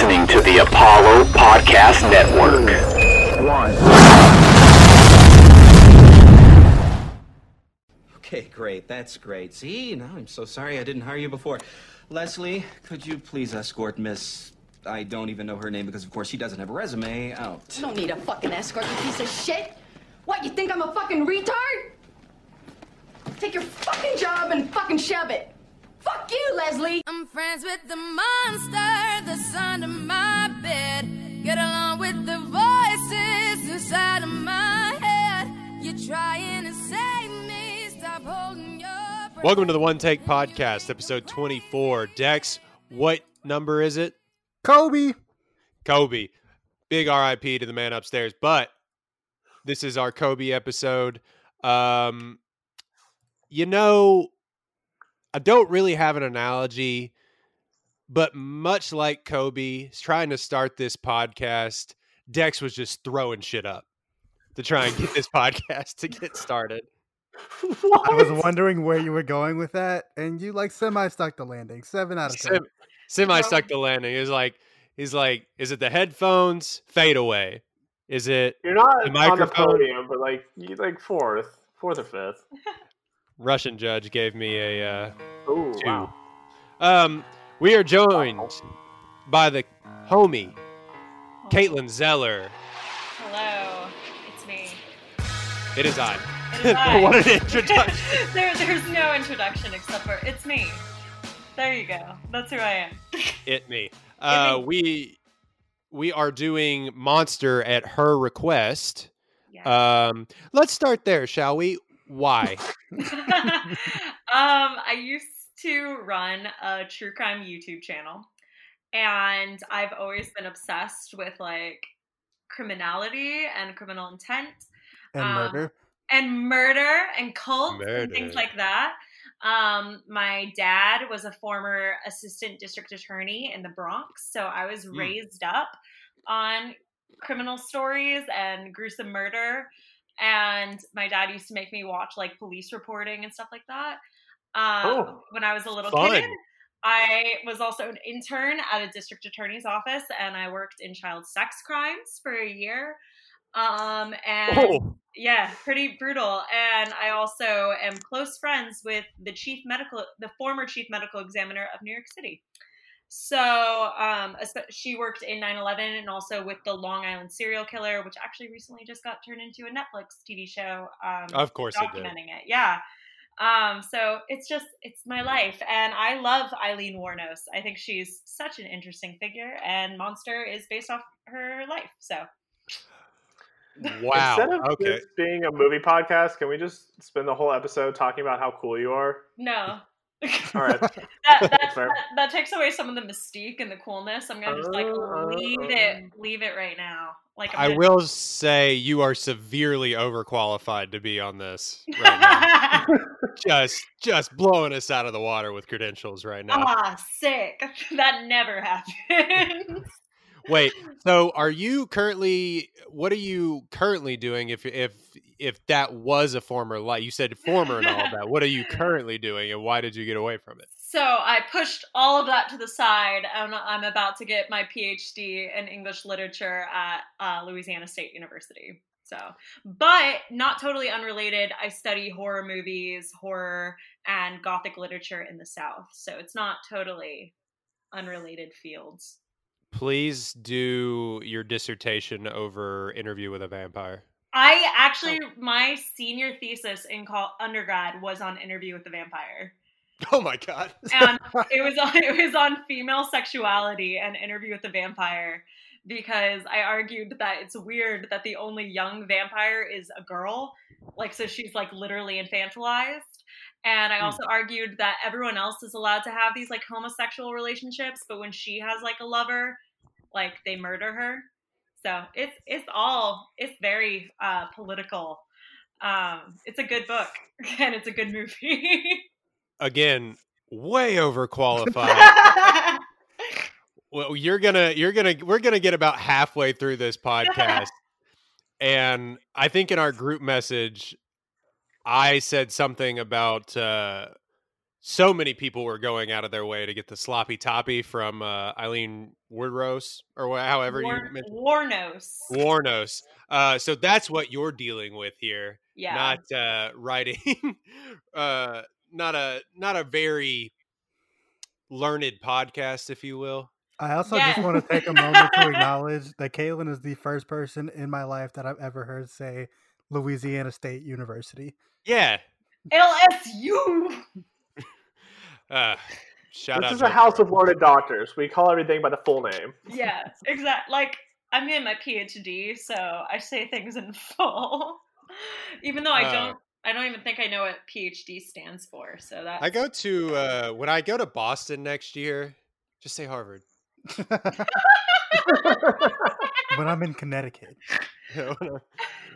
listening to the Apollo Podcast Network. One. Okay, great. That's great. See, now I'm so sorry I didn't hire you before. Leslie, could you please escort Miss. I don't even know her name because, of course, she doesn't have a resume out. I don't need a fucking escort, you piece of shit. What, you think I'm a fucking retard? Take your fucking job and fucking shove it. Fuck you, Leslie. I'm friends with the monster that's under my bed. Get along with the voices inside of my head. You're trying to save me. Stop holding your breath. Welcome to the One Take Podcast, episode 24. Dex, what number is it? Kobe. Kobe. Big RIP to the man upstairs. But this is our Kobe episode. Um, you know, I don't really have an analogy, but much like Kobe trying to start this podcast, Dex was just throwing shit up to try and get this podcast to get started. I was wondering where you were going with that, and you like semi stuck the landing. Seven out of ten. Sim, semi stuck the landing. He's like, he's like, is it the headphones? Fade away. Is it You're not The on the podium, but like you like fourth, fourth or fifth. Russian judge gave me a uh, Ooh, two. wow. Um, we are joined by the homie, Caitlin Zeller. Hello, it's me. It is I. It is I. what an introduction. there, there's no introduction except for it's me. There you go. That's who I am. it me. Uh, me. we we are doing Monster at her request. Yeah. Um, let's start there, shall we? Why? um, I used to run a true crime YouTube channel, and I've always been obsessed with like criminality and criminal intent. And um, murder. and murder and cults and things like that. Um, my dad was a former assistant district attorney in the Bronx, so I was Hmm. raised up on criminal stories and gruesome murder. And my dad used to make me watch like police reporting and stuff like that. Um, Oh, when I was a little fun. kid, I was also an intern at a district attorney's office, and I worked in child sex crimes for a year. Um, and Oh, yeah, pretty brutal. And I also am close friends with the chief medical, the former chief medical examiner of New York City. So um, she worked in 9/11 and also with the Long Island serial killer, which actually recently just got turned into a Netflix TV show. Um, of course it did. documenting it. Yeah. Um, so it's just it's my life, and I love Eileen Wuornos. I think she's such an interesting figure, and Monster is based off her life. So Wow. Instead of Okay. this being a movie podcast, can we just spend the whole episode talking about how cool you are? no. All right. that, that, that that takes away some of the mystique and the coolness. I'm gonna just like Uh, leave uh, it, leave it right now. Like I will say you are severely overqualified to be on this right now. just just blowing us out of the water with credentials right now. ah, sick. That never happened. Wait, so are you currently what are you currently doing if if if that was a former life? You said former and all of that. What are you currently doing and why did you get away from it? so I pushed all of that to the side, and I'm about to get my PhD in English literature at uh, Louisiana State University. So, but not totally unrelated. I study horror movies, horror, and Gothic literature in the South. So it's not totally unrelated fields. Please do your dissertation over interview with a vampire. I actually, my senior thesis in col- undergrad was on Interview with the Vampire, Oh my god. and it was on it was on female sexuality and Interview with the Vampire because I argued that it's weird that the only young vampire is a girl, like so she's like literally infantilized. And I Hmm. also argued that everyone else is allowed to have these like homosexual relationships, but when she has like a lover, like they murder her. So it's it's all it's very uh, political. Um, it's a good book and it's a good movie. Again, way overqualified. well, you're gonna you're gonna we're gonna get about halfway through this podcast. and I think in our group message, I said something about uh so many people were going out of their way to get the sloppy toppy from uh, Eileen Wardrose or wha- however War- you mentioned Warnos. Warnos. Uh, so that's what you're dealing with here, Yeah. not uh, writing, uh, not a not a very learned podcast, if you will. I also Yeah. just want to take a moment to acknowledge that Caitlin is the first person in my life that I've ever heard say Louisiana State University. Yeah. LSU. Uh, shout this out. is a house of learned doctors. We call everything by the full name. Yeah, exactly. Like I'm in my PhD, so I say things in full, even though I Uh, don't. I don't even think I know what PhD stands for. So that I go to uh, when I go to Boston next year. Just say Harvard. when I'm in Connecticut. when I'm,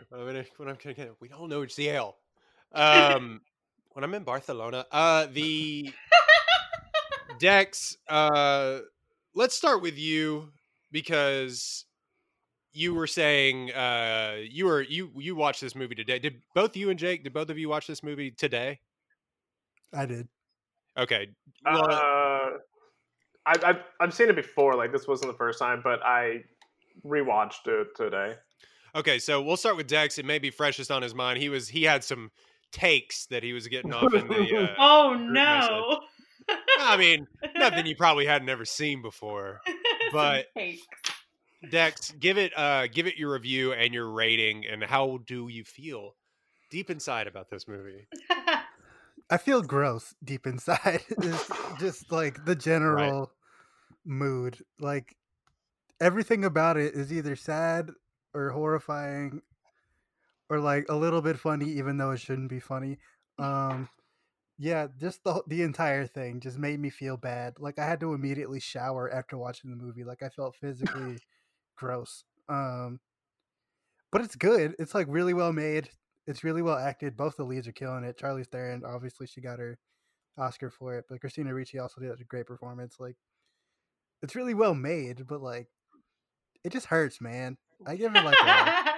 when I'm, when I'm gonna- we all know it's Yale. Um, when I'm in Barcelona, uh, the Dex. Uh, let's start with you because you were saying uh, you were you you watched this movie today. Did both you and Jake? Did both of you watch this movie today? I did. Okay. Well, Uh, I, I've I've seen it before. Like this wasn't the first time, but I rewatched it today. Okay, so we'll start with Dex. It may be freshest on his mind. He was he had some takes that he was getting off in the. Uh, Oh group no! I mean, nothing you probably hadn't ever seen before. But- Dex, give it uh give it your review and your rating, and how do you feel deep inside about this movie? I feel gross deep inside. It's just like the general mood. Like everything about it is either sad or horrifying or like a little bit funny even though it shouldn't be funny. Um yeah, just the the entire thing just made me feel bad. Like I had to immediately shower after watching the movie. Like I felt physically gross. Um but it's good. It's like really well made. It's really well acted. Both the leads are killing it. Charlize Theron, obviously, she got her Oscar for it, but Christina Ricci also did a great performance. Like, it's really well made, but like, it just hurts, man. I give it like a,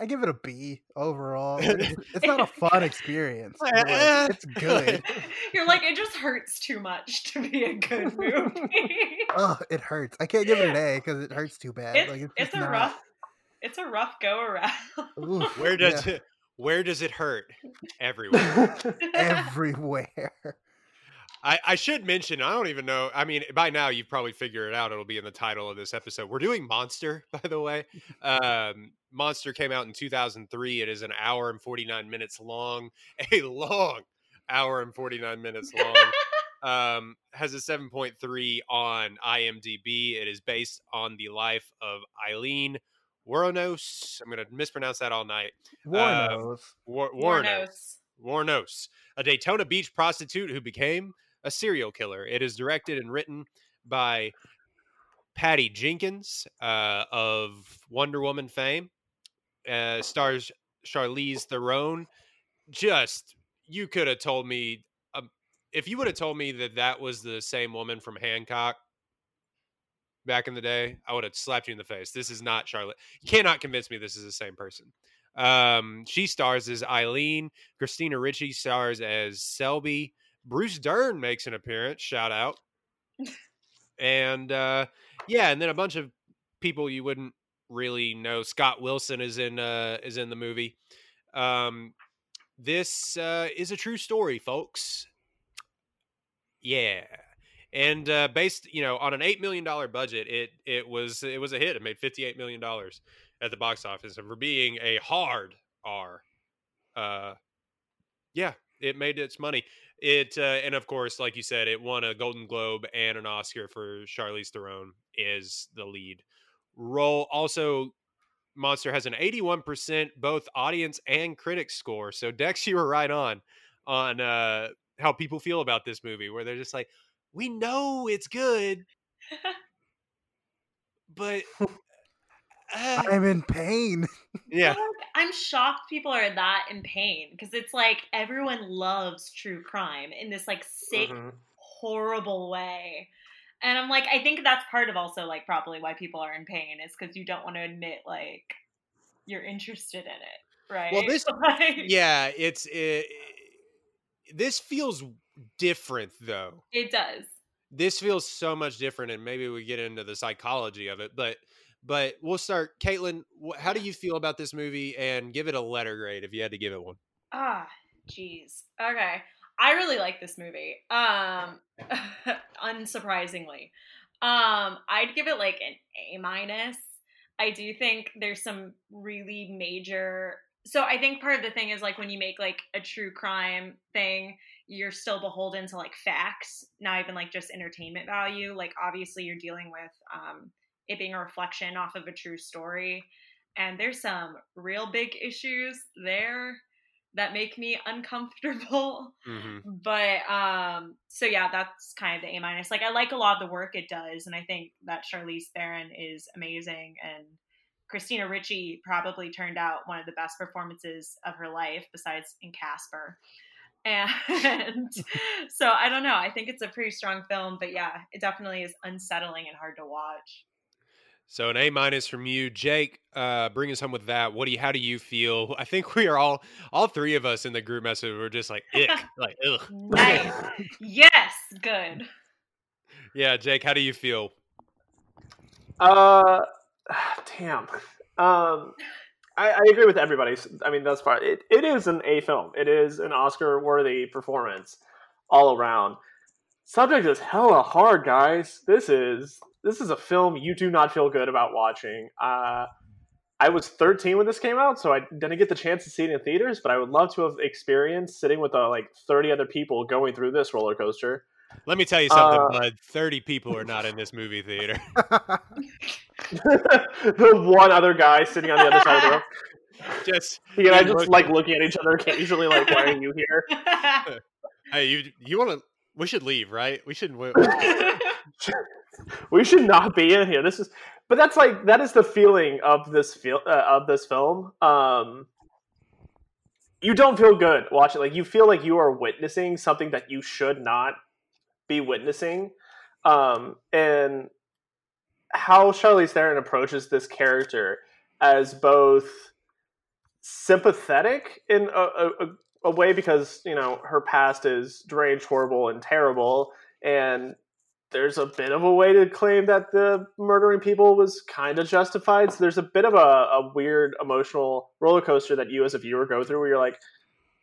I give it a B overall. It's, it's not a fun experience. but, like, it's good. You're like it just hurts too much to be a good movie. Oh, it hurts. I can't give it an A because it hurts too bad. it's, like it's, it's a not- rough it's a rough go around. Oof, Where does yeah, it where does it hurt? Everywhere. everywhere? I, I should mention, I don't even know. I mean, by now you've probably figured it out. It'll be in the title of this episode. We're doing Monster, by the way. Um, Monster came out in 2003. It is an hour and 49 minutes long, a long hour and 49 minutes long. um, has a 7.3 on IMDb. It is based on the life of Eileen Wuornos. I'm going to mispronounce that all night. Warnos. War- Wuornos. Warnos. Warnos, a Daytona Beach prostitute who became a serial killer. It is directed and written by Patty Jenkins uh, of Wonder Woman fame. Uh, stars Charlize Theron. Just you could have told me um, if you would have told me that that was the same woman from Hancock back in the day, I would have slapped you in the face. This is not Charlotte. You cannot convince me this is the same person. Um, she stars as Eileen. Christina Ricci stars as Selby. Bruce Dern makes an appearance. Shout out. and uh, yeah, and then a bunch of people you wouldn't really know. Scott Wilson is in uh, is in the movie. Um, this uh, is a true story, folks. Yeah, and uh, based you know on an eight million dollar budget, it it was it was a hit. It made fifty eight million dollars at the box office, and for being a hard R, uh, yeah, it made its money. It uh, and of course, like you said, it won a Golden Globe and an Oscar for Charlize Theron is the lead role. Also, Monster has an eighty one percent both audience and critic score. So Dex, you were right on on uh, how people feel about this movie, where they're just like, we know it's good, but. uh, I'm in pain. yeah. I'm shocked people are that in pain because it's like everyone loves true crime in this like sick, Mhm. horrible way. And I'm like, I think that's part of also like probably why people are in pain is because you don't want to admit like you're interested in it, right? Well, this- Like- yeah it's it, this feels different though. It does. This feels so much different, and maybe we get into the psychology of it. But but we'll start. Caitlin, wh- how do you feel about this movie? And give it a letter grade if you had to give it one. Ah, jeez. Okay. I really like this movie. Um unsurprisingly. Um I'd give it like an A minus. I do think there's some really major so I think part of the thing is like when you make like a true crime thing, you're still beholden to like facts, not even like just entertainment value. Like obviously you're dealing with um it being a reflection off of a true story. And there's some real big issues there that make me uncomfortable. Mm-hmm. But um so yeah, that's kind of the A minus. Like I like a lot of the work it does, and I think that Charlize Theron is amazing and Christina Ricci probably turned out one of the best performances of her life besides in Casper. And so I don't know. I think it's a pretty strong film, but yeah, it definitely is unsettling and hard to watch. So an A minus from you, Jake. Uh, bring us home with that. What do you? How do you feel? I think we are all, all three of us in the group message. We're just like, ick, like, ugh. Nice. yes, good. Yeah, Jake. How do you feel? Uh, damn. Um, I, I agree with everybody. I mean, that's part. It, it is an A film. It is an Oscar-worthy performance all around. Subject is hella hard, guys. This is this is a film you do not feel good about watching. Uh, I was 13 when this came out, so I didn't get the chance to see it in theaters. But I would love to have experienced sitting with uh, like 30 other people going through this roller coaster. Let me tell you something, Uh, bud. Thirty people are not in this movie theater. the one other guy sitting on the other side of the room. just He and I just look- like looking at each other occasionally, like, "Why are you here?" Hey, you you want to? We should leave, right? We should. We, should not be in here. This is, but that's like that is the feeling of this feel uh, of this film. Um, you don't feel good watching. Like you feel like you are witnessing something that you should not be witnessing. Um, and how Charlize Theron approaches this character as both sympathetic in a, a, a- a way because you know her past is deranged, horrible, and terrible, and there's a bit of a way to claim that the murdering people was kind of justified. So there's a bit of a, a weird emotional roller coaster that you as a viewer go through where you're like,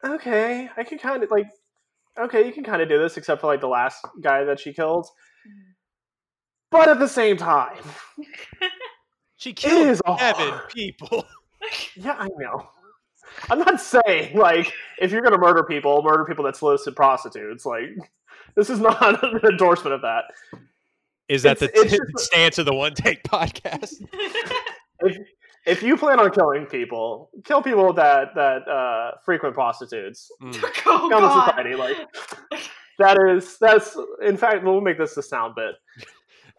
okay, I can kind of like, okay, you can kind of do this, except for like the last guy that she killed. Mm-hmm. But at the same time, she it killed seven people. Yeah, I know. I'm not saying like if you're gonna murder people, murder people that solicit prostitutes. Like this is not an endorsement of that. Is that the It's- it's just- stance of the One Take podcast? If, if you plan on killing people, kill people that that uh, frequent prostitutes. Mm. oh, Common God. society, like that is that's in fact we'll make this the sound bit.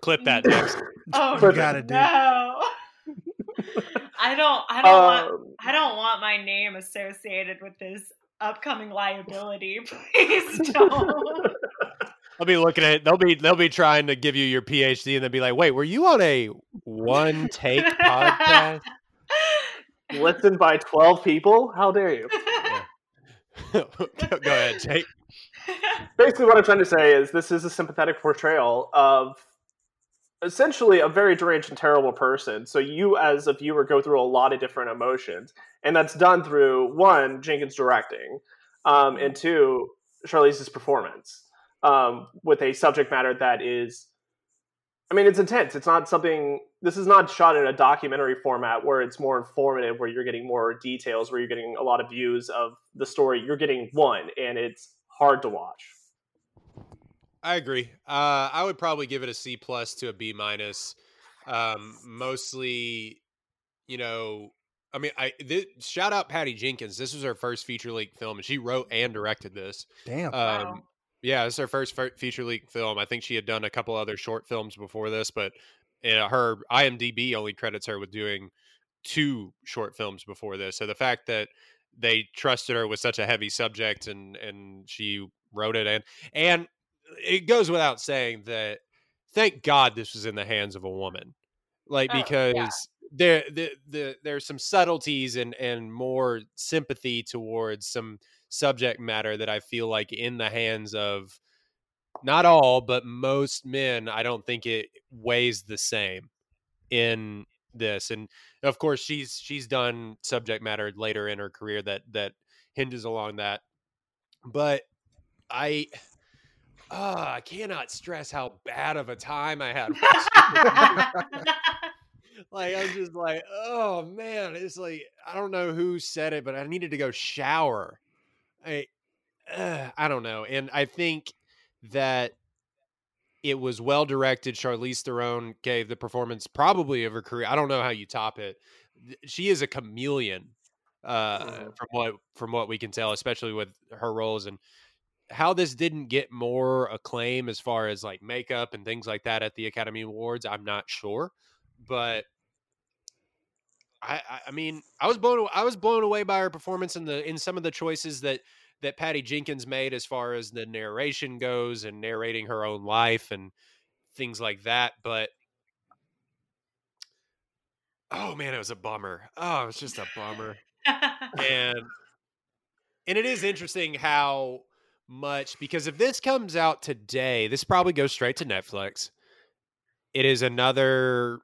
Clip that next. Oh, You gotta do. no. I don't. I don't want. Um, I don't want my name associated with this upcoming liability. Please don't. They'll be looking at. They'll be. They'll be trying to give you your PhD, and they'll be like, "Wait, were you on a One Take podcast?" listened by twelve people. How dare you? Go ahead, Jake. basically what I'm trying to say is this is a sympathetic portrayal of essentially a very deranged and terrible person. So you as a viewer go through a lot of different emotions. And that's done through one, Jenkins directing, um, and two, Charlize's performance. Um, with a subject matter that is I mean it's intense. It's not something this is not shot in a documentary format where it's more informative, where you're getting more details, where you're getting a lot of views of the story. You're getting one, and it's hard to watch. I agree. Uh, I would probably give it a C plus to a B minus. Um, mostly, you know, I mean, I th- shout out Patty Jenkins. This was her first feature length film, and she wrote and directed this. Damn. Um, Wow. Yeah, this is her first fe- feature length film. I think she had done a couple other short films before this, but uh, her IMDb only credits her with doing two short films before this. So the fact that they trusted her with such a heavy subject and and she wrote it and and it goes without saying that thank God this was in the hands of a woman, like Oh, because yeah. there the, the there's some subtleties and and more sympathy towards some subject matter that I feel like in the hands of not all, but most men, I don't think it weighs the same in this. And of course, she's she's done subject matter later in her career that that hinges along that. But I oh, I cannot stress how bad of a time I had. like I was just like, oh man, it's like I don't know who said it, but I needed to go shower. I uh, I don't know, and I think that it was well directed. Charlize Theron gave the performance probably of her career. I don't know how you top it. She is a chameleon, uh, Mhm. from what from what we can tell, especially with her roles and how this didn't get more acclaim as far as like makeup and things like that at the Academy Awards. I'm not sure, but I, I, I mean, I was blown. I was blown away by her performance in the in some of the choices that that Patty Jenkins made as far as the narration goes and narrating her own life and things like that. But oh man, it was a bummer. Oh, it was just a bummer. and and it is interesting how much because if this comes out today, this probably goes straight to Netflix. It is another.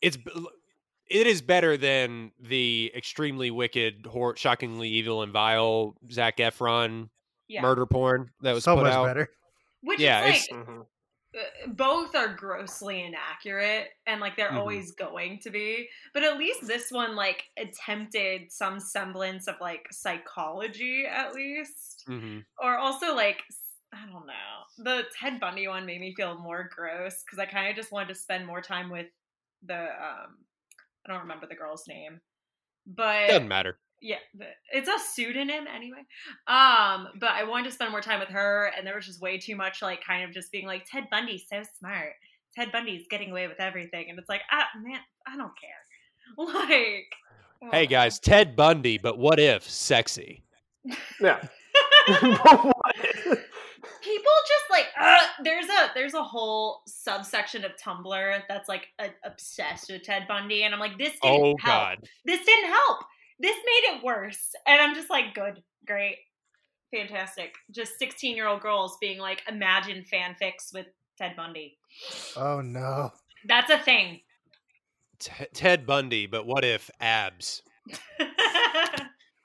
It's it is better than the extremely wicked, hor- shockingly evil and vile Zac Efron yeah. murder porn that was so put much out. better. Which Yeah, is it's- like Mhm. uh, both are grossly inaccurate and like they're Mhm. always going to be but at least this one like attempted some semblance of like psychology at least Mhm. or also like i don't know the ted bundy one made me feel more gross because i kind of just wanted to spend more time with the um i don't remember the girl's name but Doesn't matter. Yeah, but it's a pseudonym anyway. Um, but I wanted to spend more time with her, and there was just way too much like kind of just being like Ted Bundy's so smart. Ted Bundy's getting away with everything, and it's like, ah, man, I don't care. Like, Hey guys, Ted Bundy, but what if sexy? Yeah. people just like uh, there's a there's a whole subsection of Tumblr that's like a, obsessed with Ted Bundy, and I'm like, this didn't Oh help. God. This didn't help. This made it worse, and I'm just like, good, great, fantastic. Just 16 year old girls being like, imagine fanfics with Ted Bundy. Oh no. That's a thing. T- Ted Bundy, but what if abs?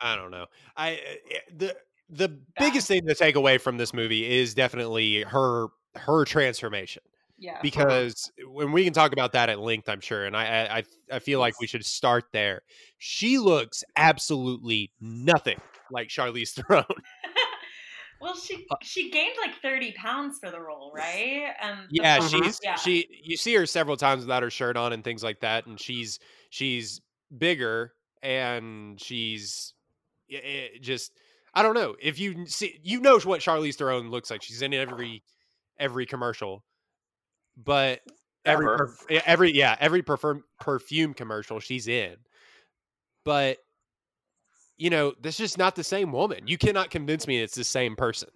I don't know. I uh, the the biggest thing to take away from this movie is definitely her her transformation yeah. because when we can talk about that at length, I'm sure, and I I I- feel like we should start there. She looks absolutely nothing like Charlize Theron. well, she uh she gained like 30 pounds for the role, right? The- Yeah, she's Yeah. she. You see her several times without her shirt on and things like that, and she's she's bigger and she's i- i- just I don't know if you see you know what Charlize Theron looks like. She's in every every commercial, but every perf- every yeah every perfume perfume commercial she's in, but you know this is just not the same woman. You cannot convince me it's the same person.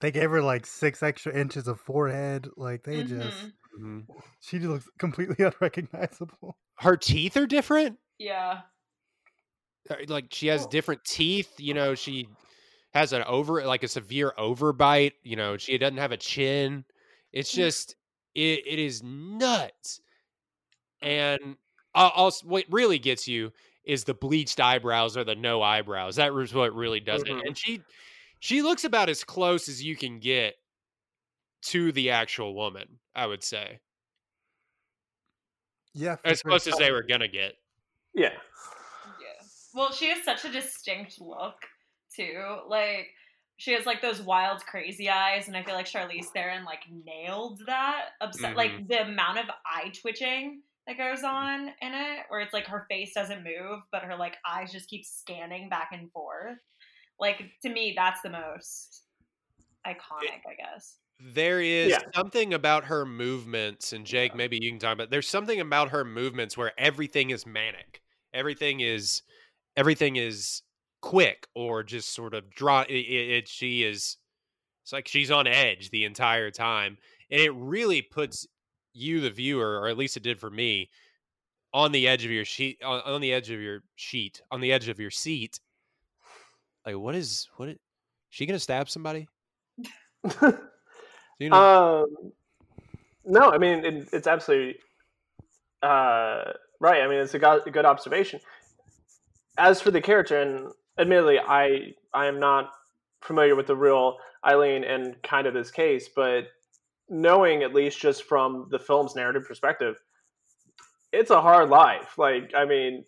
They gave her like six extra inches of forehead. Like they just, Mhm. Mhm. she looks completely unrecognizable. Her teeth are different. yeah. uh, like she has Well- different teeth you know she has an over like a severe overbite you know she doesn't have a chin it's just it, it is nuts and I'll, I'll what really gets you is the bleached eyebrows or the no eyebrows that is what really does Mhm. it and she she looks about as close as you can get to the actual woman i would say Yeah, as sure. close as they were gonna get yeah. Yeah. Well, she has such a distinct look too. Like she has like those wild, crazy eyes, and I feel like Charlize Theron like nailed that. Upset, like mm-hmm. the amount of eye twitching that goes on in it, where it's like her face doesn't move, but her like eyes just keep scanning back and forth. Like to me, that's the most iconic, I guess. There is Yeah. something about her movements, and Jake, maybe you can talk about. There's something about her movements where everything is manic. Everything is, everything is quick or just sort of draw It, it, it- she is. It's like she's on edge the entire time, and it really puts you, the viewer, or at least it did for me, on the edge of your sheet, on, on the edge of your sheet, on the edge of your seat, Like, what is what? Is, she gonna stab somebody? You know, um, no, I mean it, it's absolutely uh, right. I mean it's a go- a good observation. As for the character, and admittedly, I I am not familiar with the real Eileen and kind of this case, but knowing at least just from the film's narrative perspective, it's a hard life. Like, I mean,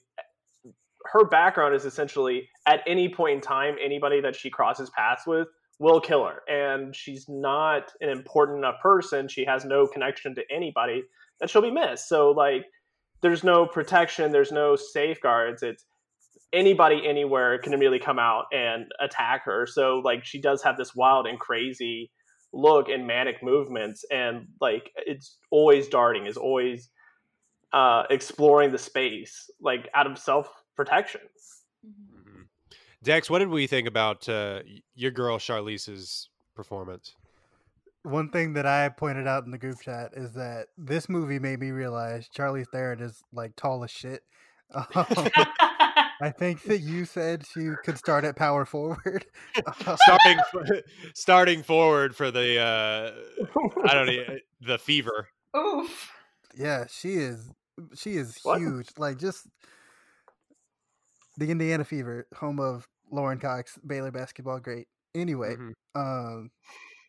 her background is essentially at any point in time, anybody that she crosses paths with will kill her. And she's not an important enough person. She has no connection to anybody that she'll be missed. So, like, there's no protection, there's no safeguards. It's anybody anywhere can immediately come out and attack her. So, like, she does have this wild and crazy look and manic movements. And, like, it's always darting, is always uh, exploring the space, like, out of self protection. Mhm. Dex, what did we think about uh, your girl Charlize's performance? One thing that I pointed out in the group chat is that this movie made me realize Charlize Theron is like tall as shit. Um, I think that you said she could start at power forward. starting starting forward for the uh, I don't know the fever. Oof. yeah, she is. She is What? huge. Like just the Indiana Fever, home of Lauren Cox, Baylor basketball great. Anyway, Mhm. um,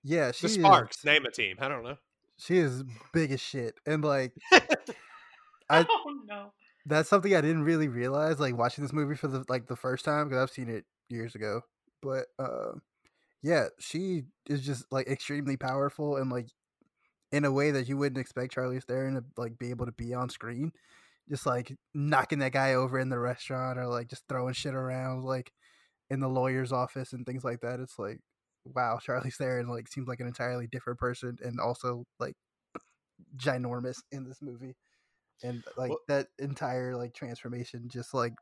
yeah, she The is. Sparks name a team. I don't know. She is big as shit, and like I- oh no. That's something I didn't really realize. Like watching this movie for the like the first time because I've seen it years ago. But uh, yeah, she is just like extremely powerful and like in a way that you wouldn't expect Charlize Theron to like be able to be on screen. Just like knocking that guy over in the restaurant or like just throwing shit around like in the lawyer's office and things like that. It's like wow, Charlize Theron like seems like an entirely different person and also like ginormous in this movie. And like Well- that entire like transformation just like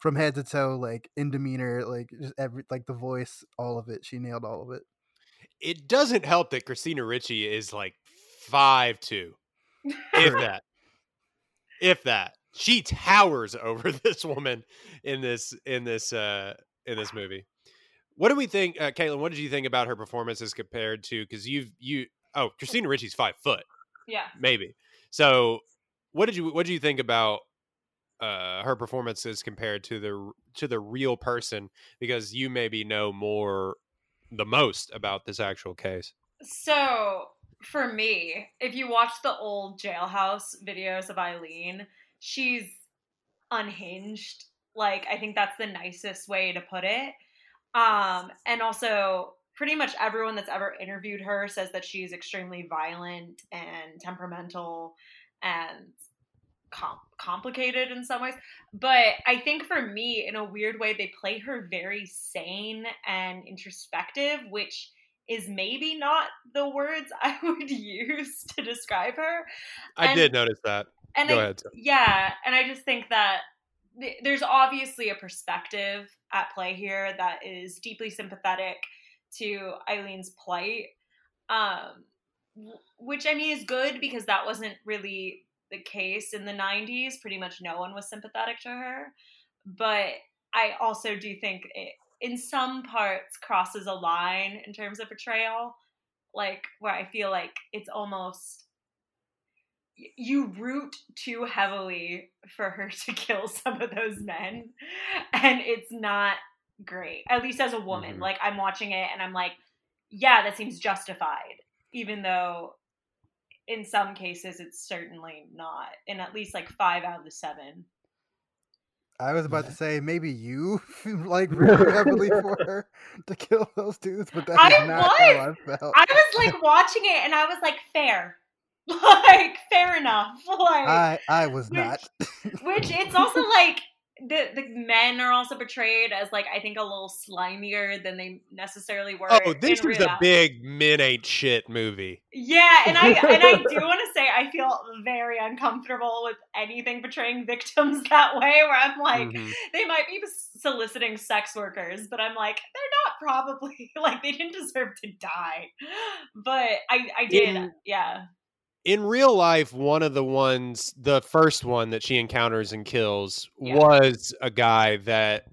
from head to toe, like in demeanor, like just every like the voice, all of it. She nailed all of it. It doesn't help that Christina Ricci is like five two, if that, if that. She towers over this woman in this in this uh in this movie. What do we think, uh, Caitlin? What did you think about her performance as compared to? Because you've you oh Christina Ricci's five foot Yeah. maybe. So what did you what did you think about uh her performances compared to the to the real person? Because you maybe know more the most about this actual case. So for me, if you watch the old jailhouse videos of Eileen, she's unhinged. Like I think that's the nicest way to put it. Um, and also pretty much everyone that's ever interviewed her says that she's extremely violent and temperamental and com- complicated in some ways. But I think for me, in a weird way, they play her very sane and introspective, which is maybe not the words I would use to describe her. I And- did notice that. And Go I, ahead. Yeah, and I just think that th- there's obviously a perspective at play here that is deeply sympathetic to Eileen's plight, um, which I mean is good because that wasn't really the case in the 90s. Pretty much no one was sympathetic to her. But I also do think it, in some parts, crosses a line in terms of portrayal, like where I feel like it's almost you root too heavily for her to kill some of those men and it's not great at least as a woman Mhm. like i'm watching it and i'm like yeah that seems justified even though in some cases it's certainly not in at least like five out of the seven. I was about to say maybe you like really? heavily for her to kill those dudes, but that's I not how I felt. i was like watching it and i was like fair. Like fair enough like I I was Which- not. Which it's also like the the men are also portrayed as like I think a little slimier than they necessarily were. Oh, this is a big men ain't shit movie. Yeah, and I and I do want to say I feel very uncomfortable with anything portraying victims that way. Where I'm like, Mhm. they might be soliciting sex workers, but I'm like, they're not probably like they didn't deserve to die. But I I did, In- yeah. In real life, one of the ones, the first one that she encounters and kills, Yeah. was a guy that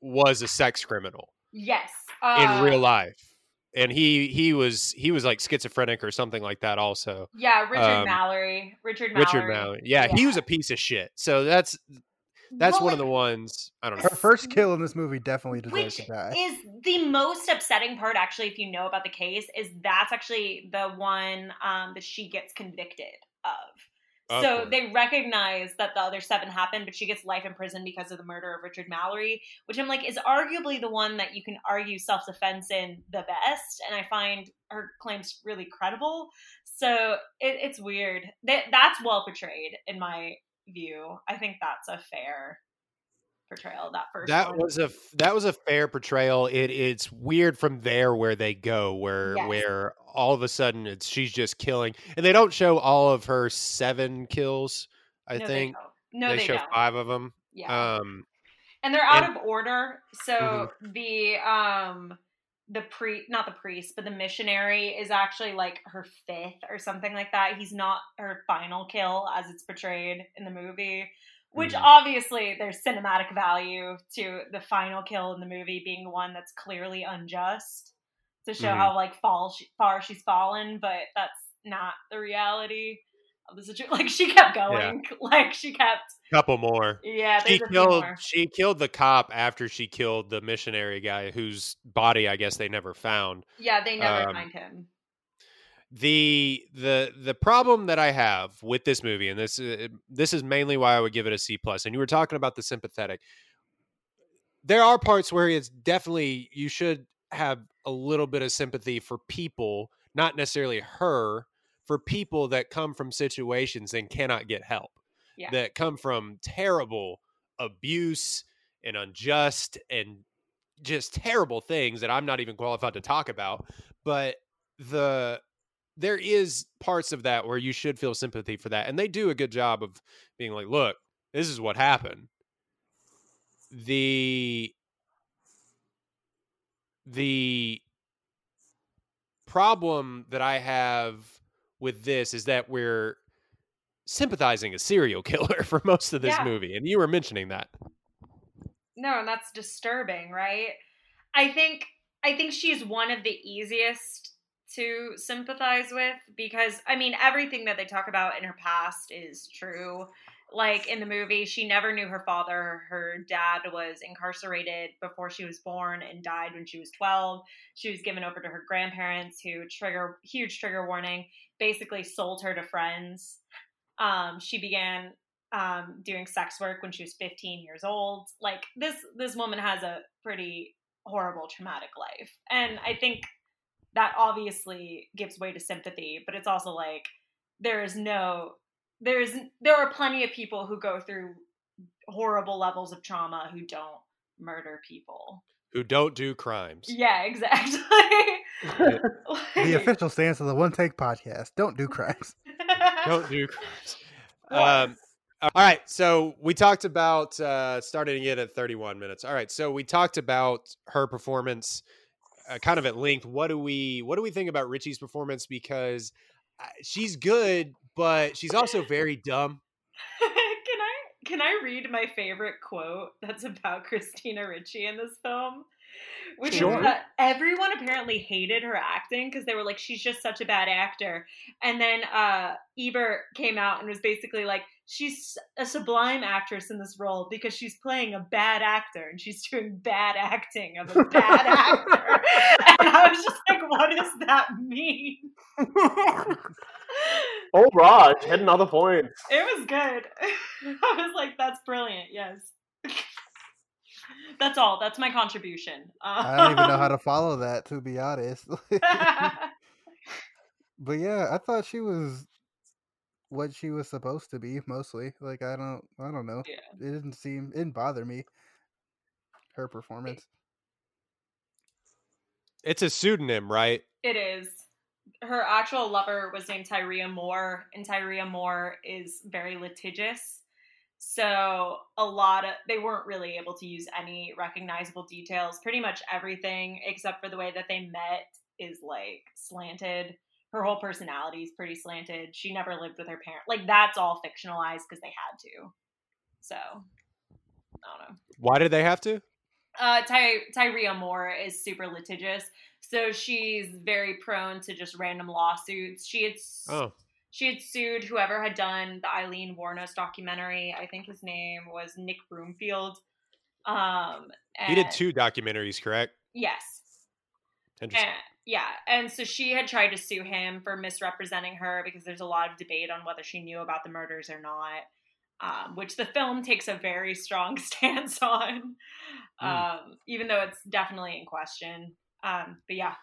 was a sex criminal Yes. in uh, real life, and he he was he was like schizophrenic or something like that. Also, Yeah, Richard um, Mallory. Richard Mallory. Richard Mallory. Yeah, he was a piece of shit. So that's that's Well, one of the ones I don't know. Her first kill in this movie definitely deserves Which to die. is the most upsetting part, actually, if you know about the case, is that's actually the one um, that she gets convicted of. Of so course. they recognize that the other seven happened, but she gets life in prison because of the murder of Richard Mallory, which I'm like is arguably the one that you can argue self defense in the best, and I find her claims really credible. So it, it's weird. That that's well portrayed in my view. I think that's a fair portrayal that first. that one. was a that was a fair portrayal. It it's weird from there where they go, where Yes. where all of a sudden it's she's just killing, and they don't show all of her seven kills. I No, think they. No, they, they show don't. five of them. Yeah. Um, and they're out and- of order so Mhm. the um the pre not the priest but the missionary is actually like her fifth or something like that he's not her final kill as it's portrayed in the movie which Mhm. obviously there's cinematic value to the final kill in the movie being one that's clearly unjust to show Mhm. how like fall she, far she's fallen but that's not the reality of the situation like she kept going like she kept couple more. yeah She there's a few killed she killed the cop after she killed the missionary guy whose body I guess they never found. Yeah, they never Um, find him. the the the problem that I have with this movie, and this uh, this is mainly why I would give it a C plus. And you were talking about the sympathetic. There are parts where it's definitely you should have a little bit of sympathy for people, not necessarily her, for people that come from situations and cannot get help, Yeah. that come from terrible abuse and unjust and just terrible things that I'm not even qualified to talk about. But the there is parts of that where you should feel sympathy for that and they do a good job of being like look this is what happened the the problem that i have with this is that we're sympathizing a serial killer for most of this Yeah. movie and you were mentioning that No, and that's disturbing, right? I think I think she's one of the easiest to sympathize with because I mean everything that they talk about in her past is true. Like in the movie, she never knew her father. Her dad was incarcerated before she was born and died when she was 12. She was given over to her grandparents who trigger huge trigger warning, basically sold her to friends. Um, she began um, doing sex work when she was 15 years old. Like this, this woman has a pretty horrible, traumatic life, and I think that obviously gives way to sympathy. But it's also like there is no, there's there are plenty of people who go through horrible levels of trauma who don't murder people. who don't do crimes Yeah, exactly. The official stance of the One Take Podcast: Don't do crimes. don't do crimes. Um, all right, so we talked about uh, starting it at 31 minutes. All right, so we talked about her performance, uh, kind of at length. What do we what do we think about Ricci's performance? Because uh, she's good, but she's also very dumb. can I can I read my favorite quote that's about Christina Ricci in this film? Which Sure. is that everyone apparently hated her acting because they were like, she's just such a bad actor. And then uh Ebert came out and was basically like, she's a sublime actress in this role because she's playing a bad actor and she's doing bad acting of a bad actor. And I was just like, what does that mean? Oh, Raj, hitting all the points. It was good. I was like, that's brilliant. Yes. That's all. That's my contribution. I don't even know how to um, follow that, to be honest. but yeah, I thought she was what she was supposed to be mostly. Like I don't, I don't know. Yeah. It didn't seem, it didn't bother me. Her performance. It's a pseudonym, right? It is. Her actual lover was named Tyria Moore, and Tyria Moore is very litigious. So a lot of they weren't really able to use any recognizable details. Pretty much everything except for the way that they met is like slanted. Her whole personality is pretty slanted. She never lived with her parent. Like that's all fictionalized because they had to. So I don't know. Why did they have to? Uh, Ty- Tyria Moore is super litigious, so she's very prone to just random lawsuits. She had Oh, she had sued whoever had done the Eileen Wuornos documentary. I think his name was Nick Broomfield. Um, he did two documentaries, correct? Yes, Interesting. and, yeah, and so she had tried to sue him for misrepresenting her because there's a lot of debate on whether she knew about the murders or not, um, which the film takes a very strong stance on, Hmm. um, even though it's definitely in question. Um, but yeah,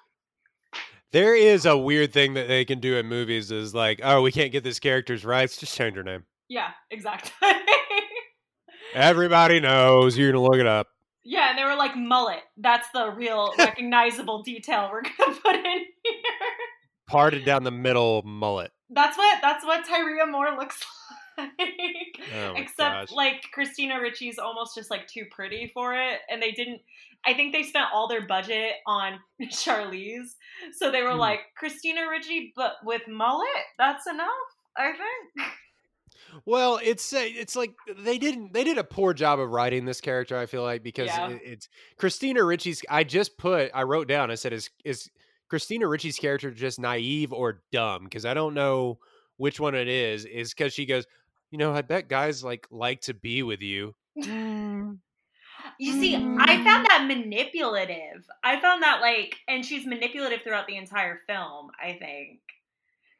There is a weird thing that they can do in movies is like, oh, we can't get this character's rights, just change her name. yeah, exactly. Everybody knows. You're gonna look it up. yeah, and they were like mullet. That's the real recognizable detail we're gonna put in here. Parted down the middle mullet. That's what that's what Tyria Moore looks like. Oh Except gosh. like Christina Ricci's almost just like too pretty for it. And they didn't I think they spent all their budget on Charlize. So they were Hmm. like, Christina Ricci, but with mullet, that's enough, I think. Well, it's uh, it's like they didn't they did a poor job of writing this character. I feel like because Yeah. it, it's Christina Ricci's. I just put I wrote down. I said is is Christina Ricci's character just naive or dumb? Because I don't know which one it is. Is because she goes, you know, I bet guys like like to be with you. Mm. You see, I mm. found that manipulative. I found that like, and she's manipulative throughout the entire film. I think,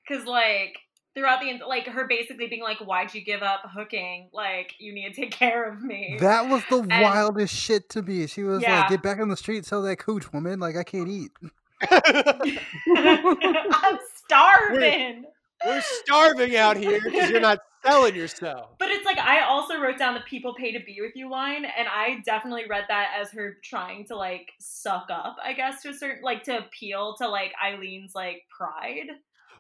because like throughout the like her basically being like, "Why'd you give up hooking? Like, you need to take care of me." That was the And- wildest shit to me. She was Yeah. like, "Get back on the street, sell that cooch, woman. Like I can't eat." I'm starving. We're starving out here because you're not selling yourself. But it's like I also wrote down the "people pay to be with you" line, and I definitely read that as her trying to like suck up, I guess, to a certain like to appeal to like Eileen's like pride.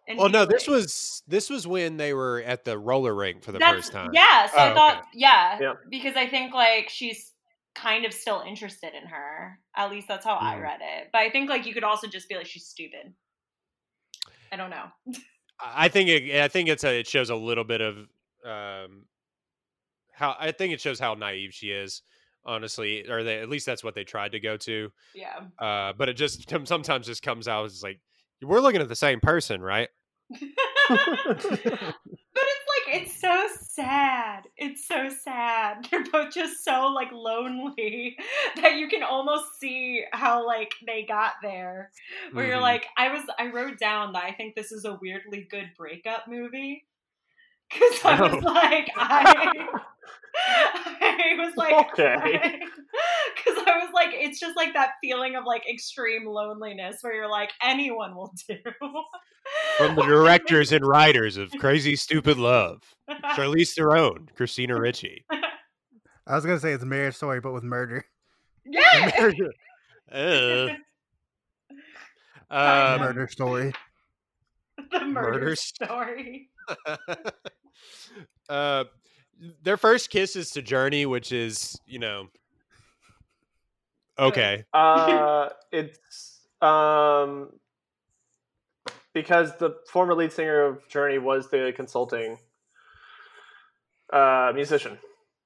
And Well, be no, this was this was when they were at the roller rink for the first time. Yeah, so Oh, I thought, okay. yeah, Yeah. because I think like she's kind of still interested in her. At least that's how I Mm. read it. But I think like you could also just be like she's stupid. I don't know. I think it, I think it's a, it shows a little bit of um how I think it shows how naive she is, honestly, or they, at least that's what they tried to go to. Yeah. Uh, but it just sometimes just comes out as like we're looking at the same person, right? but it's so sad. It's so sad. They're both just so like lonely that you can almost see how like they got there. Where you're Mhm. like, I was I wrote down that I think this is a weirdly good breakup movie. Cause I was Oh. like, I I was like Okay. Because I was like, it's just like that feeling of like extreme loneliness where you're like, anyone will do. From the directors and writers of Crazy Stupid Love, Charlize Theron, Christina Ricci. I was gonna say it's a marriage story, but with murder. yeah. Uh, um, murder story. the murder Murder story. uh, their first kiss is to Journey, which is you know okay. Uh, it's um because the former lead singer of Journey was the consulting uh musician.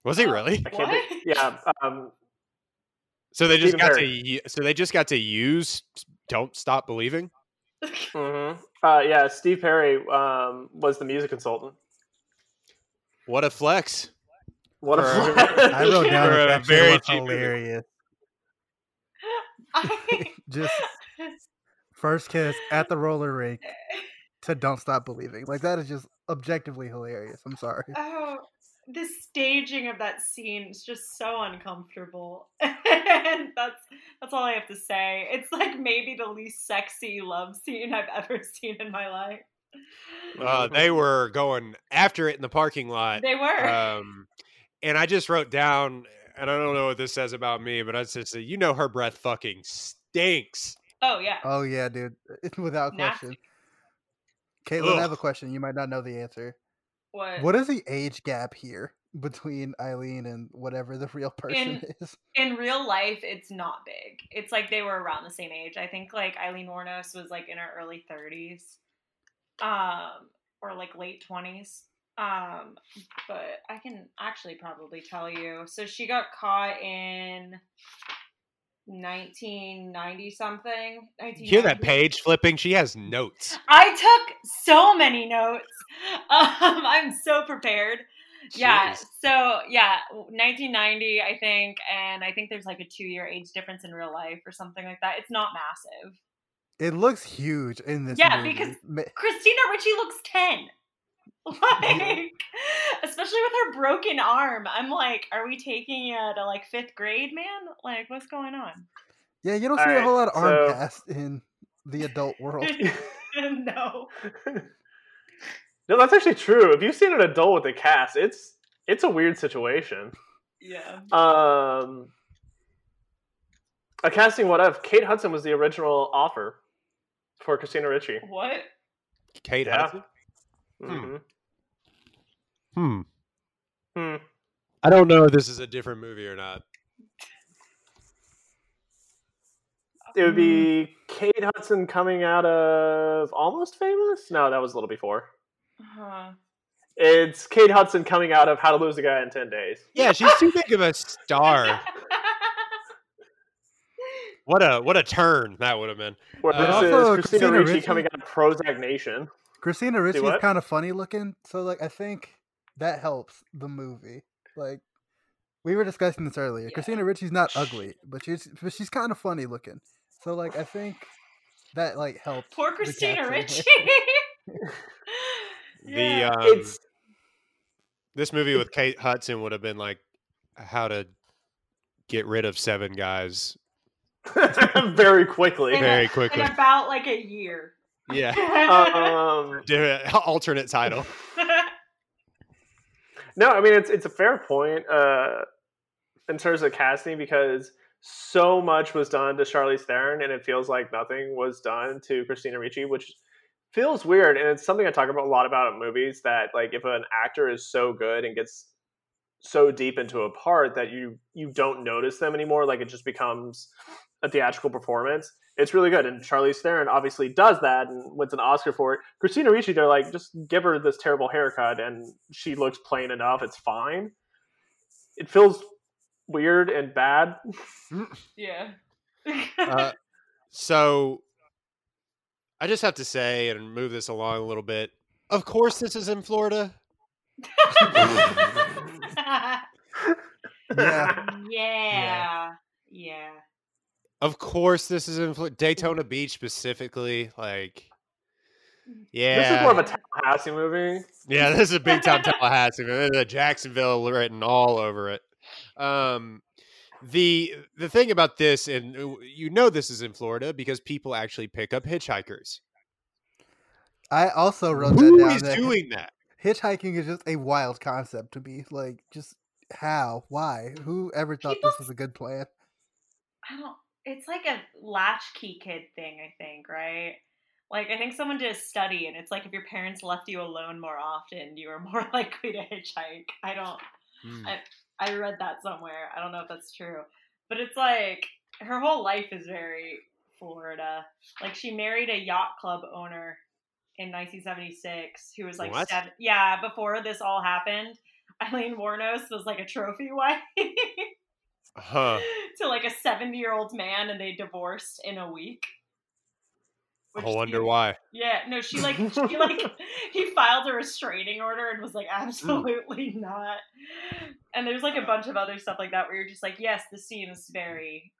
Was he really? I can't What? think- yeah. Um, So they just got to Perry. u- so they just got to use "Don't Stop Believing." mhm. uh, yeah. Steve Perry um, was the music consultant. What a flex! What a flex! I wrote down For a a very that was cheap movie. hilarious. I, Just first kiss at the roller rink to "Don't Stop Believing." Like that is just objectively hilarious. I'm sorry. oh, the staging of that scene is just so uncomfortable, and that's that's all I have to say. It's like maybe the least sexy love scene I've ever seen in my life. Uh, they were going after it in the parking lot. They were. Um, and I just wrote down, and I don't know what this says about me, but I just said, you know, her breath fucking stinks. oh yeah. Oh yeah, dude. Without Nasty. question. Caitlin, I have a question. You might not know the answer. What? What is the age gap here between Eileen and whatever the real person In- is? in real life it's not big it's like they were around the same age i think like eileen wuornos was like in her early 30s um or like late 20s um but i can actually probably tell you so she got caught in 1990 something. Hear that page flipping? She has notes. I took so many notes. Um, I'm so prepared. Yeah. So yeah, 1990, I think, and I think there's like a two year age difference in real life or something like that. It's not massive. It looks huge in this Yeah, movie. because- Ma- Christina Ricci looks 10. Like, especially with her broken arm. I'm like, are we taking you to like fifth grade, man? Like, what's going on? yeah, you don't see a whole lot of arm so- cast in the adult world. no. no, that's actually true. If you've seen an adult with a cast, it's it's a weird situation. Yeah. Um, a casting what if Kate Hudson was the original offer for Christina Ricci. What? Kate Yeah. Hudson? hmm Hmm. Hmm. I don't know if this is a different movie or not. It would be Kate Hudson coming out of Almost Famous. No, that was a little before. Huh. It's Kate Hudson coming out of How to Lose a Guy in Ten Days. Yeah, she's too big of a star. What a what a turn that would have been. Where Uh, this also, is Christina Christina Ricci Ricci- coming out of Prozac Nation. Christina Ricci is kind of funny looking, so like I think that helps the movie. Like we were discussing this earlier. Yeah. Christina Ricci's not ugly, but she's but she's kind of funny looking. So like I think that like helps. Poor Christina casting. Ricci. The um, It's this movie with Kate Hudson would have been like how to get rid of seven guys very quickly. In a- very in quickly. about like a year. Yeah, Um, alternate title. No, I mean it's it's a fair point uh, in terms of casting because so much was done to Charlize Theron, and it feels like nothing was done to Christina Ricci, which feels weird. And it's something I talk about a lot about in movies that like if an actor is so good and gets so deep into a part that you you don't notice them anymore, like it just becomes a theatrical performance. It's really good, and Charlize Theron obviously does that and wins an Oscar for it. Christina Ricci, they're like, just give her this terrible haircut, and she looks plain enough. It's fine. It feels weird and bad. yeah. Uh, so I just have to say and move this along a little bit. Of course, this is in Florida. Yeah. yeah. Yeah. Of course, this is in Flo- Daytona Beach specifically. Like, yeah, This is more of a Tallahassee movie. Yeah, this is a big time Tallahassee. man. The Jacksonville written all over it. Um, the the thing about this, and uh, you know this is in Florida because people actually pick up hitchhikers. I also wrote Who that down. is that doing that? hitchhiking is just a wild concept to me. Like, just how, why, who ever thought People this was a good plan? I don't. It's like a latchkey kid thing, I think, right? Like, I think someone did a study, and it's like if your parents left you alone more often, you were more likely to hitchhike. I don't. Hmm. I, I read that somewhere. I don't know if that's true, but it's like her whole life is very Florida. Like she married a yacht club owner in 1976 who was like What? seven. Yeah, before this all happened, Eileen Wuornos was like a trophy wife. Huh. to like a 70 year old man and they divorced in a week. I wonder seems- why. Yeah, no, she like she like he filed a restraining order and was like absolutely mm. not. And there's like a bunch of other stuff like that where you're just like, yes, this seems very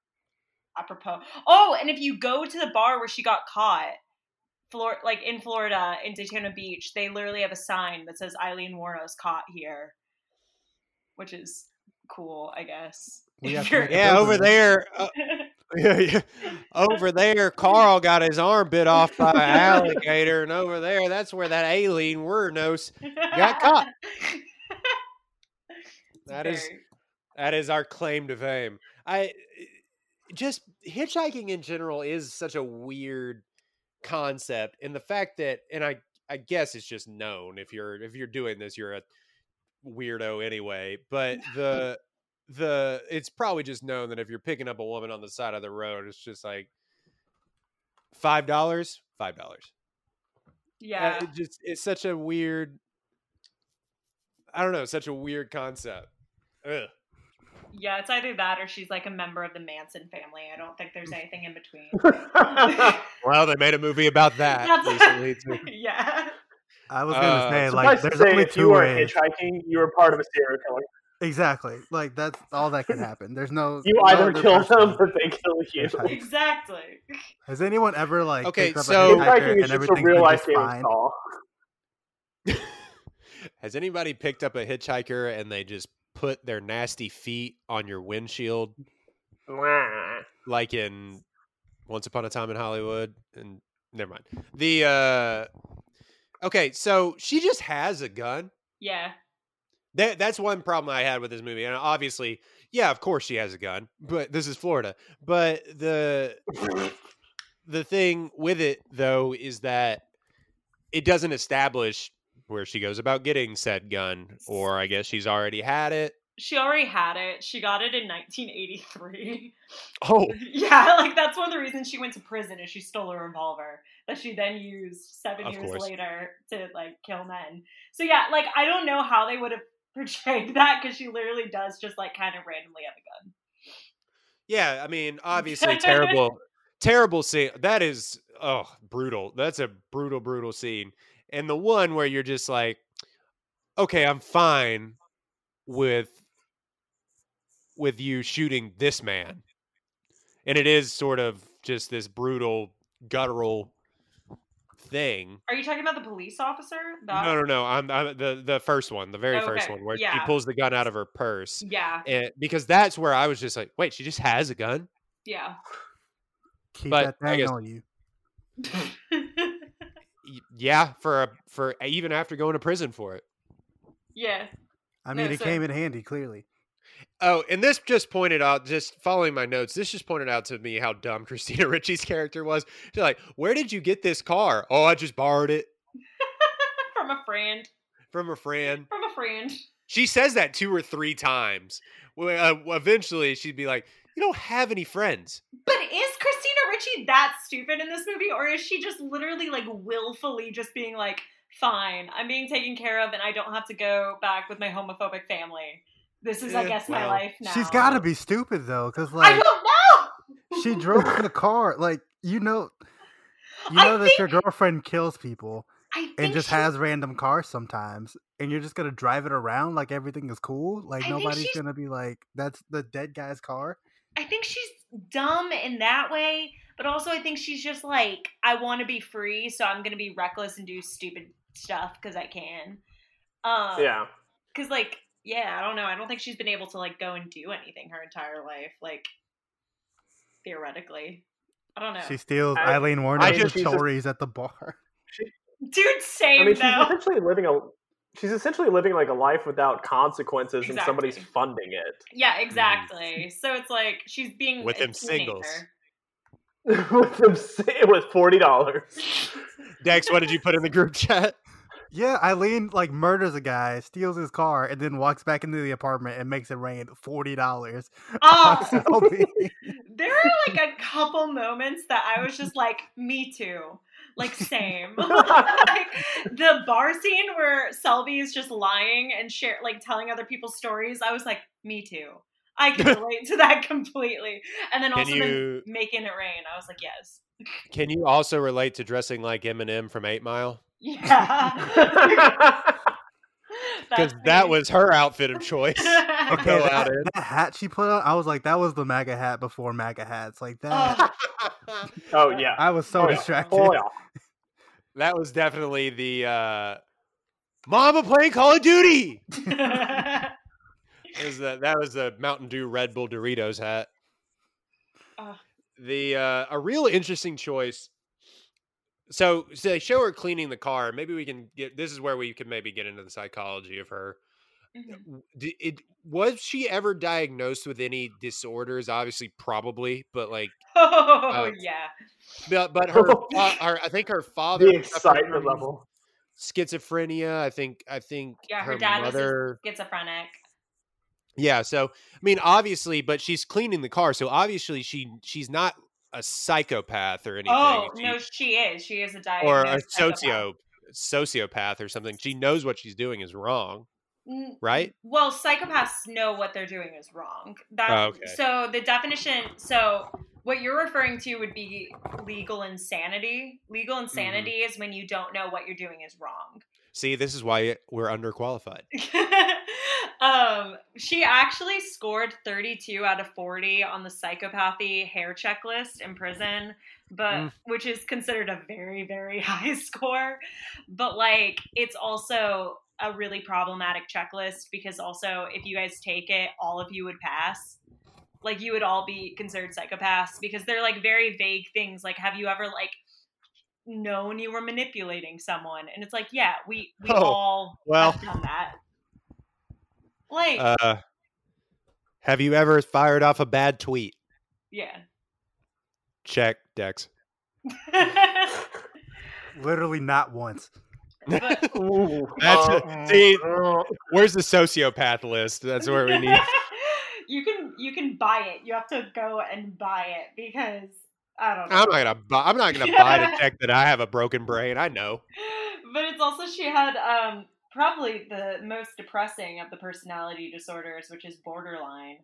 apropos. Oh, and if you go to the bar where she got caught, Flor- like in Florida in Daytona Beach, they literally have a sign that says Eileen Wuornos caught here, which is cool, I guess. We have If to you're- make a Yeah, over pilgrimage. there, uh, yeah, yeah. over there, Carl got his arm bit off by an alligator, and over there, that's where that alien Wuornos. Got caught. That is that is our claim to fame. I just hitchhiking in general is such a weird concept, and the fact that, and I I guess it's just known if you're if you're doing this, you're a weirdo anyway. But the the it's probably just known that if you're picking up a woman on the side of the road, it's just like five dollars, five dollars. yeah. it just it's such a weird. I don't know, such a weird concept. Ugh. Yeah, it's either that or she's like a member of the Manson family. I don't think there's anything in between. Well, they made a movie about that recently. Too. yeah. I was gonna Uh, say Suffice like to there's say, only if you two were ways. hitchhiking, you were part of a serial killer. Exactly. Like that's all that can happen. There's no. You no either kill person- them or they kill you. Exactly. Has anyone ever like Okay, so- a hitchhiker Hitchhiking is and just a everything's real life game fine? Has anybody picked up a hitchhiker and they just put their nasty feet on your windshield, like in Once Upon a Time in Hollywood? And never mind. The uh, okay, so she just has a gun. Yeah. That that's one problem I had with this movie, and obviously, yeah, of course she has a gun, but this is Florida. But the the thing with it though is that it doesn't establish where she goes about getting said gun, or I guess she's already had it. She already had it. She got it in 1983. Oh, yeah, like that's one of the reasons she went to prison is she stole a revolver that she then used seven Of years course. later to like kill men. So yeah, like I don't know how they would have portrayed that because she literally does just like kind of randomly have a gun. yeah. I mean, obviously, terrible, terrible scene. That is oh brutal. That's a brutal, brutal scene. And the one where you're just like, okay, I'm fine with with you shooting this man. And it is sort of just this brutal, guttural thing. Are you talking about the police officer? That- No, no, no. I'm, I'm the the first one, the very first one, where she pulls the gun out of her purse, Yeah, and because that's where I was just like, wait, she just has a gun. yeah. Keep But that I thing guess- on you. Yeah, for a, for even after going to prison for it. yeah. I No, mean, it so- came in handy. Clearly, Oh, and this just pointed out, just following my notes, this just pointed out to me how dumb Christina Ricci's character was. She's like, Where did you get this car? Oh, I just borrowed it From a friend. from a friend. From a friend. She says that two or three times. Well, uh, eventually, she'd be like, You don't have any friends. But is Christina Ricci that stupid in this movie, or is she just literally like willfully just being like, "Fine, I'm being taken care of, and I don't have to go back with my homophobic family. This is, I guess, my well, life now." she's got to be stupid though, because like I like don't know. she drove the car. Like you know, you I know that your girlfriend kills people I think and just she- has random cars sometimes, and you're just gonna drive it around like everything is cool. Like I nobody's she's- gonna be like, "That's the dead guy's car." I think she's dumb in that way, but also I think she's just like, I want to be free, so I'm gonna be reckless and do stupid stuff because I can. Um, Yeah. Because like, yeah, I don't know. I don't think she's been able to like go and do anything her entire life, like theoretically. I don't know, She steals I- Eileen I Warner's just- stories at the bar. dude. Same I mean, she's though. essentially living a she's essentially living like a life without consequences, and somebody's funding it Yeah, hmm. exactly. So it's like she's being With a them singles. teenager. with them with forty dollars. Dex, what did you put in the group chat? Yeah, Eileen like murders a guy, steals his car, and then walks back into the apartment and makes it rain forty dollars. Oh, Selby. there are like a couple moments that I was just like, me too. Like same. like the bar scene where Selby is just lying and share like telling other people's stories. I was like, me too. I can relate to that completely. And then Can also you- then making it rain. I was like, yes. Can you also relate to dressing like Eminem from Eight Mile? Yeah. Because that was her outfit of choice. Okay, Go that, out in. that hat she put on, I was like, that was the MAGA hat before MAGA hats. Like that, Oh, oh yeah. I was so Oh, yeah. distracted. Oh yeah. that was definitely the uh, Mama playing Call of Duty. Was the, that was the Mountain Dew Red Bull Doritos hat. Ugh. The uh, a real interesting choice. So, so they show her cleaning the car. Maybe we can get. This is where we can maybe get into the psychology of her. Mhm. W- d- It was she ever diagnosed with any disorders? Obviously, probably, but like, oh Uh, yeah. but, but her, fa- her, I think her father The excitement level. schizophrenia. I think, I think Yeah, her, her dad mother. was schizophrenic. Yeah, so I mean, obviously, but she's cleaning the car, so obviously she she's not a psychopath or anything. Oh She- no, she is. She is a or a socio sociopath or something. She knows what she's doing is wrong. Right? Well, psychopaths know what they're doing is wrong. That Oh, okay. so the definition so what you're referring to would be legal insanity. Legal insanity Mm-hmm. is when you don't know what you're doing is wrong. See, this is why we're underqualified. um, she actually scored 32 out of 40 on the psychopathy Hare checklist in prison, but Mm. which is considered a very, very high score. But like, it's also a really problematic checklist because also, if you guys take it, all of you would pass. Like, you would all be considered psychopaths because they're like very vague things. Like, have you ever like known you were manipulating someone? And it's like, yeah, we we Oh, all well. have done that. Like, Uh, have you ever fired off a bad tweet? yeah. Check, Dex. Literally not once. but Ooh. That's Uh, see, uh, where's the sociopath list? That's where we need. you can you can buy it. You have to go and buy it because I don't know. I'm not gonna buy. I'm not gonna buy to check that I have a broken brain. I know. but it's also she had um probably the most depressing of the personality disorders, which is borderline,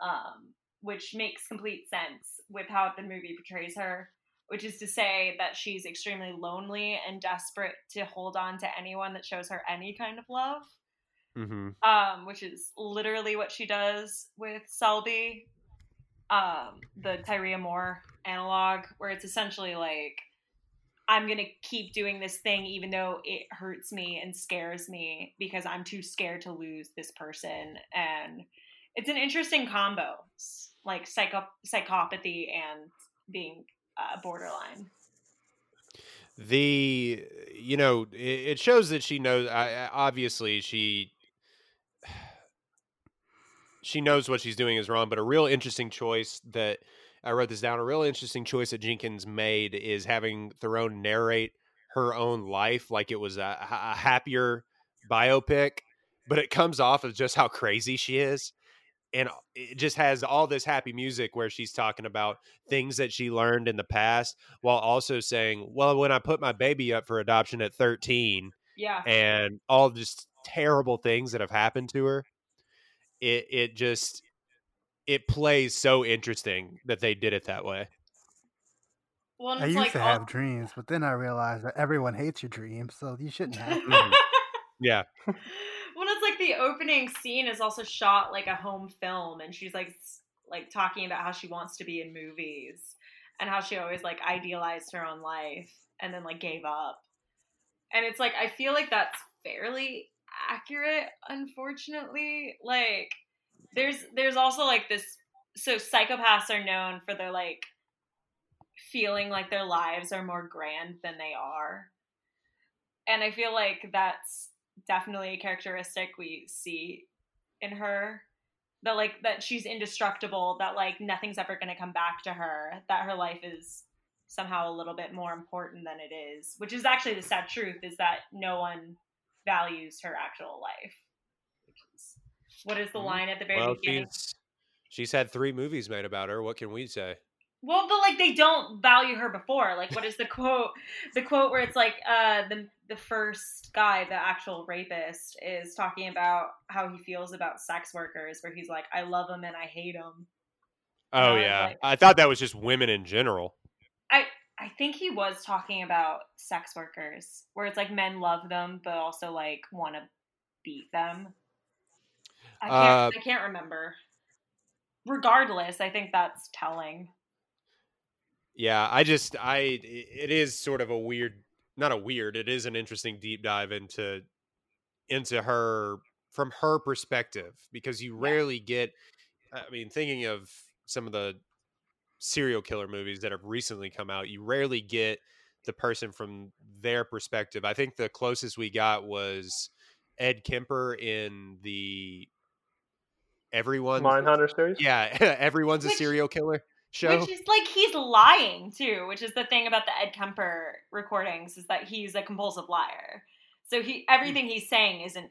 um, which makes complete sense with how the movie portrays her. Which is to say that she's extremely lonely and desperate to hold on to anyone that shows her any kind of love. hmm um, which is literally what she does with Selby, um, the Tyria Moore analog, where it's essentially like, I'm gonna keep doing this thing even though it hurts me and scares me because I'm too scared to lose this person, and it's an interesting combo, like psycho psychopathy and being uh, borderline. The you know it, shows that she knows. Obviously, she she knows what she's doing is wrong. But a real interesting choice that I wrote this down. A really interesting choice that Jenkins made is having Theron narrate her own life like it was a, a happier biopic, but it comes off of just how crazy she is. And it just has all this happy music where she's talking about things that she learned in the past while also saying, Well, when I put my baby up for adoption at 13 Yeah. and all just terrible things that have happened to her, it it just it plays so interesting that they did it that way. Well, I used like to all- have dreams, but then I realized that everyone hates your dreams, so you shouldn't have. them. Yeah. Well, it's like the opening scene is also shot like a home film, and she's like, like talking about how she wants to be in movies and how she always like idealized her own life and then like gave up. And it's like I feel like that's fairly accurate, unfortunately. Like there's there's also like this. So psychopaths are known for their like feeling like their lives are more grand than they are. And I feel like that's definitely a characteristic we see in her that like that she's indestructible that like nothing's ever going to come back to her that her life is somehow a little bit more important than it is which is actually the sad truth is that no one values her actual life what is the Mhm. line at the very Well, beginning she's she's had three movies made about her. What can we say? Well, but like they don't value her before. Like, what is the quote? The quote where it's like, uh, the the first guy, the actual rapist, is talking about how he feels about sex workers, where he's like, I love them and I hate them. Oh yeah, like- I thought that was just women in general. I I think he was talking about sex workers, where it's like men love them, but also like want to beat them. I Uh, can't. I can't remember. Regardless, I think that's telling. Yeah, I just I i- it is sort of a weird not a weird, it is an interesting deep dive into into her from her perspective because you rarely get I mean thinking of some of the serial killer movies that have recently come out, you rarely get the person from their perspective. I think the closest we got was Ed Kemper in the Everyone Mindhunter series. Yeah, everyone's a serial killer show. Which is like he's lying too, which is the thing about the Ed Kemper recordings is that he's a compulsive liar. So he hmm. everything he's saying isn't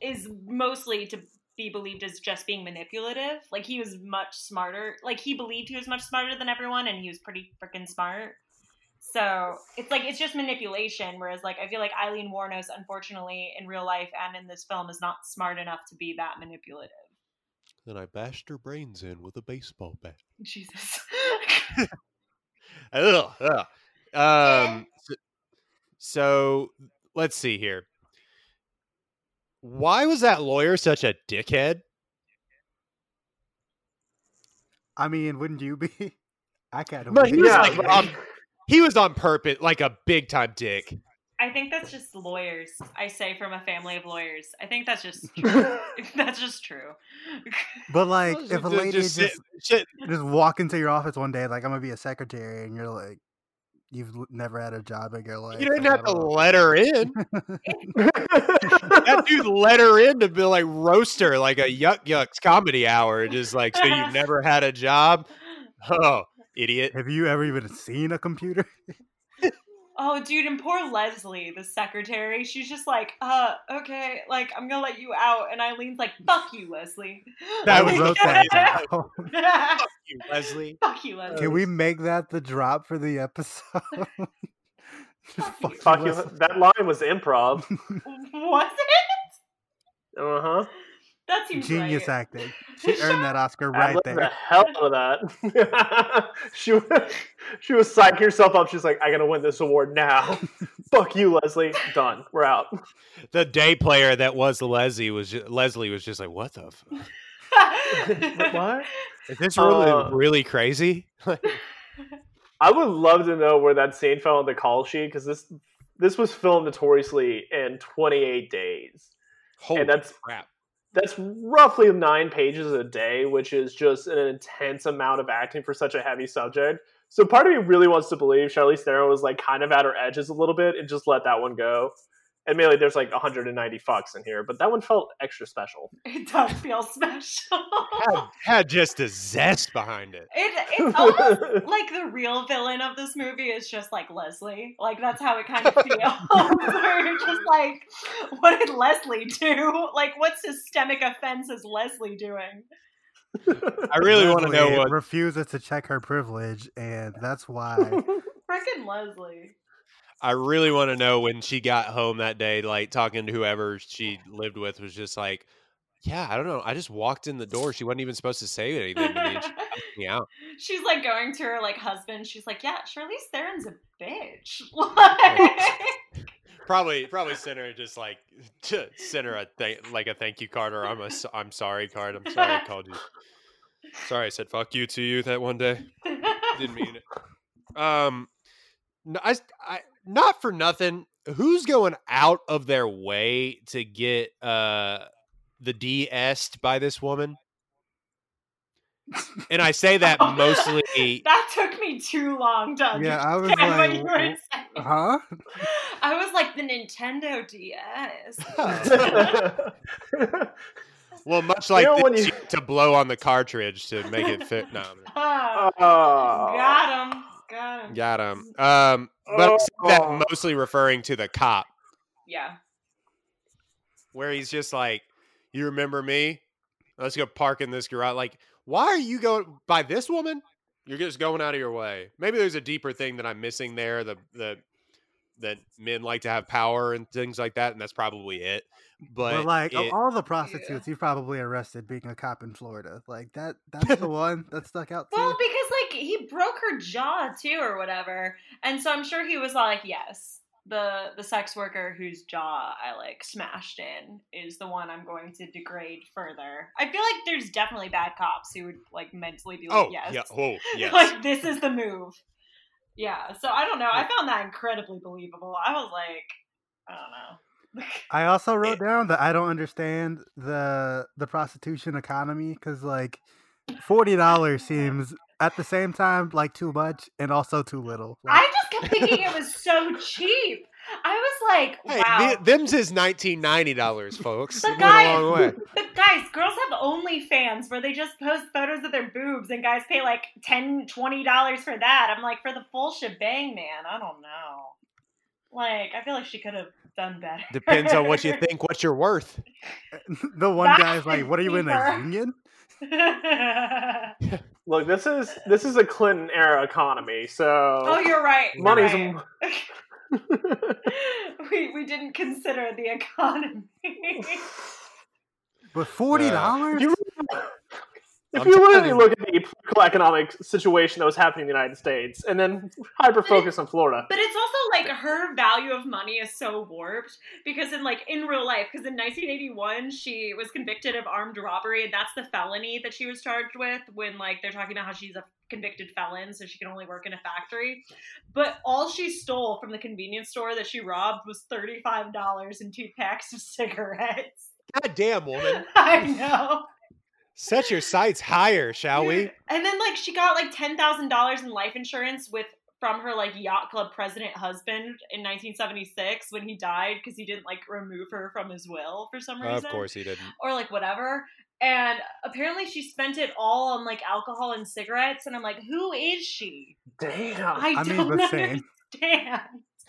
is mostly to be believed as just being manipulative. Like he was much smarter. Like he believed he was much smarter than everyone, and he was pretty freaking smart. So it's like it's just manipulation. Whereas like I feel like Eileen Wuornos, unfortunately, in real life and in this film, is not smart enough to be that manipulative. Then I bashed her brains in with a baseball bat. Jesus. Ugh, ugh. Um, so, so let's see here. Why was that lawyer such a dickhead? I mean, wouldn't you be? I can't. But he was Yeah, like but- on, he was on purpose, like a big time dick. I think that's just lawyers. I say from a family of lawyers. I think that's just true. that's just true. But like, if a lady just just sit- just, shit, walk into your office one day, like I'm gonna be a secretary, and you're like, you've never had a job in your life. you didn't have to know. let her in. that dude let her in to be like roast her like a yuck yucks comedy hour. Just like, so you've never had a job? Oh, idiot. Have you ever even seen a computer? Oh, dude, and poor Leslie, the secretary, she's just like, uh, okay, like, I'm gonna let you out. And Eileen's like, fuck you, Leslie. That I was wrote that down. Fuck you, Leslie. fuck you, Leslie. Can we make that the drop for the episode? Just Fuck you. Fuck you. That line was improv. Was it? Uh huh. That seems Genius right. acting. She earned that Oscar I right love the there. hell out of that. she was, she was psyching herself up. She's like, I gotta win this award now. Fuck you, Leslie. Done. We're out. The day player that was Leslie was ju- Leslie was just like, what the? F- what? is this really Uh, really crazy? I would love to know where that scene fell on the call sheet because this this was filmed notoriously in 28 days. Holy that's- crap! That's roughly nine pages a day, which is just an intense amount of acting for such a heavy subject. So part of me really wants to believe Charlize Theron was like kind of at her edges a little bit and just let that one go. Admittedly, there's like 190 fucks in here, but that one felt extra special. It does feel special. Had, had just a zest behind it. It, it's almost like the real villain of this movie is just like Leslie. Like that's how it kind of feels. Where you're just like, what did Leslie do? Like, what systemic offense is Leslie doing? I really want to know what. refuses to check her privilege, and that's why. Frickin' Leslie. I really want to know when she got home that day, like talking to whoever she lived with, was just like, "Yeah, I don't know. I just walked in the door. She wasn't even supposed to say anything to me. She me out." She's like going to her like husband. She's like, yeah, Charlize Theron's a bitch. Like, Probably, probably sent her just like to send her a th- like a thank you card or I'm a I'm sorry card. I'm sorry I called you. Sorry, I said fuck you to you that one day. Didn't mean it. Um, no, I, I not for nothing. Who's going out of their way to get uh the DS by this woman? And I say that mostly. that took me too long to Yeah, I was understand what like, you were saying. huh? I was like the Nintendo DS. Well, much like know, this, you- you to blow on the cartridge to make it fit. No, I'm- Oh. got him. Got him. got him. Um, but I say that Oh. mostly referring to the cop, Yeah. where he's just like, "You remember me? Let's go park in this garage." Like, why are you going by this woman? You're just going out of your way. Maybe there's a deeper thing that I'm missing there. The the that men like to have power and things like that, and that's probably it. But, But, like of it- all the prostitutes you've probably arrested being a cop in Florida, like that that's the one that stuck out to Well, you. because like he broke her jaw too, or whatever, and so I'm sure he was like, "Yes, the the sex worker whose jaw I like smashed in is the one I'm going to degrade further." I feel like there's definitely bad cops who would like mentally be like, oh "Yes, yeah, oh yes. like this is the move." Yeah, so I don't know. I found that incredibly believable. I was like, I don't know. I also wrote down that I don't understand the the prostitution economy because like forty dollars seems at the same time like too much and also too little. Like, I just kept thinking it was so cheap. I was like, Hey, wow. the- them's is nineteen ninety dollars, folks. The It went a long way. But guys, girls have OnlyFans where they just post photos of their boobs and guys pay like 10 $20 for that. I'm like, for the full shebang, man, I don't know. Like, I feel like she could have done better. Depends on what you think, what you're worth. the one That guy's like, "What are you in a union?" Look, this is this is a Clinton era economy, so oh, you're right. you're money's. right. we we didn't consider the economy. But forty dollars? You- if I'm you telling really you. look at the political economic situation that was happening in the United States, and then hyper focus on Florida, But it's also like her value of money is so warped because in like in real life, because in 1981 she was convicted of armed robbery, and that's the felony that she was charged with. When like they're talking about how she's a convicted felon, so she can only work in a factory. But all she stole from the convenience store that she robbed was thirty five dollars and two packs of cigarettes. God damn, woman. I know. Set your sights higher, shall we? And then like she got like ten thousand dollars in life insurance with from her like yacht club president husband in 1976 when he died because he didn't like remove her from his will for some reason. Of course he didn't. Or like whatever. And apparently she spent it all on like alcohol and cigarettes. And I'm like, who is she? damn. I, I mean, don't but same. understand.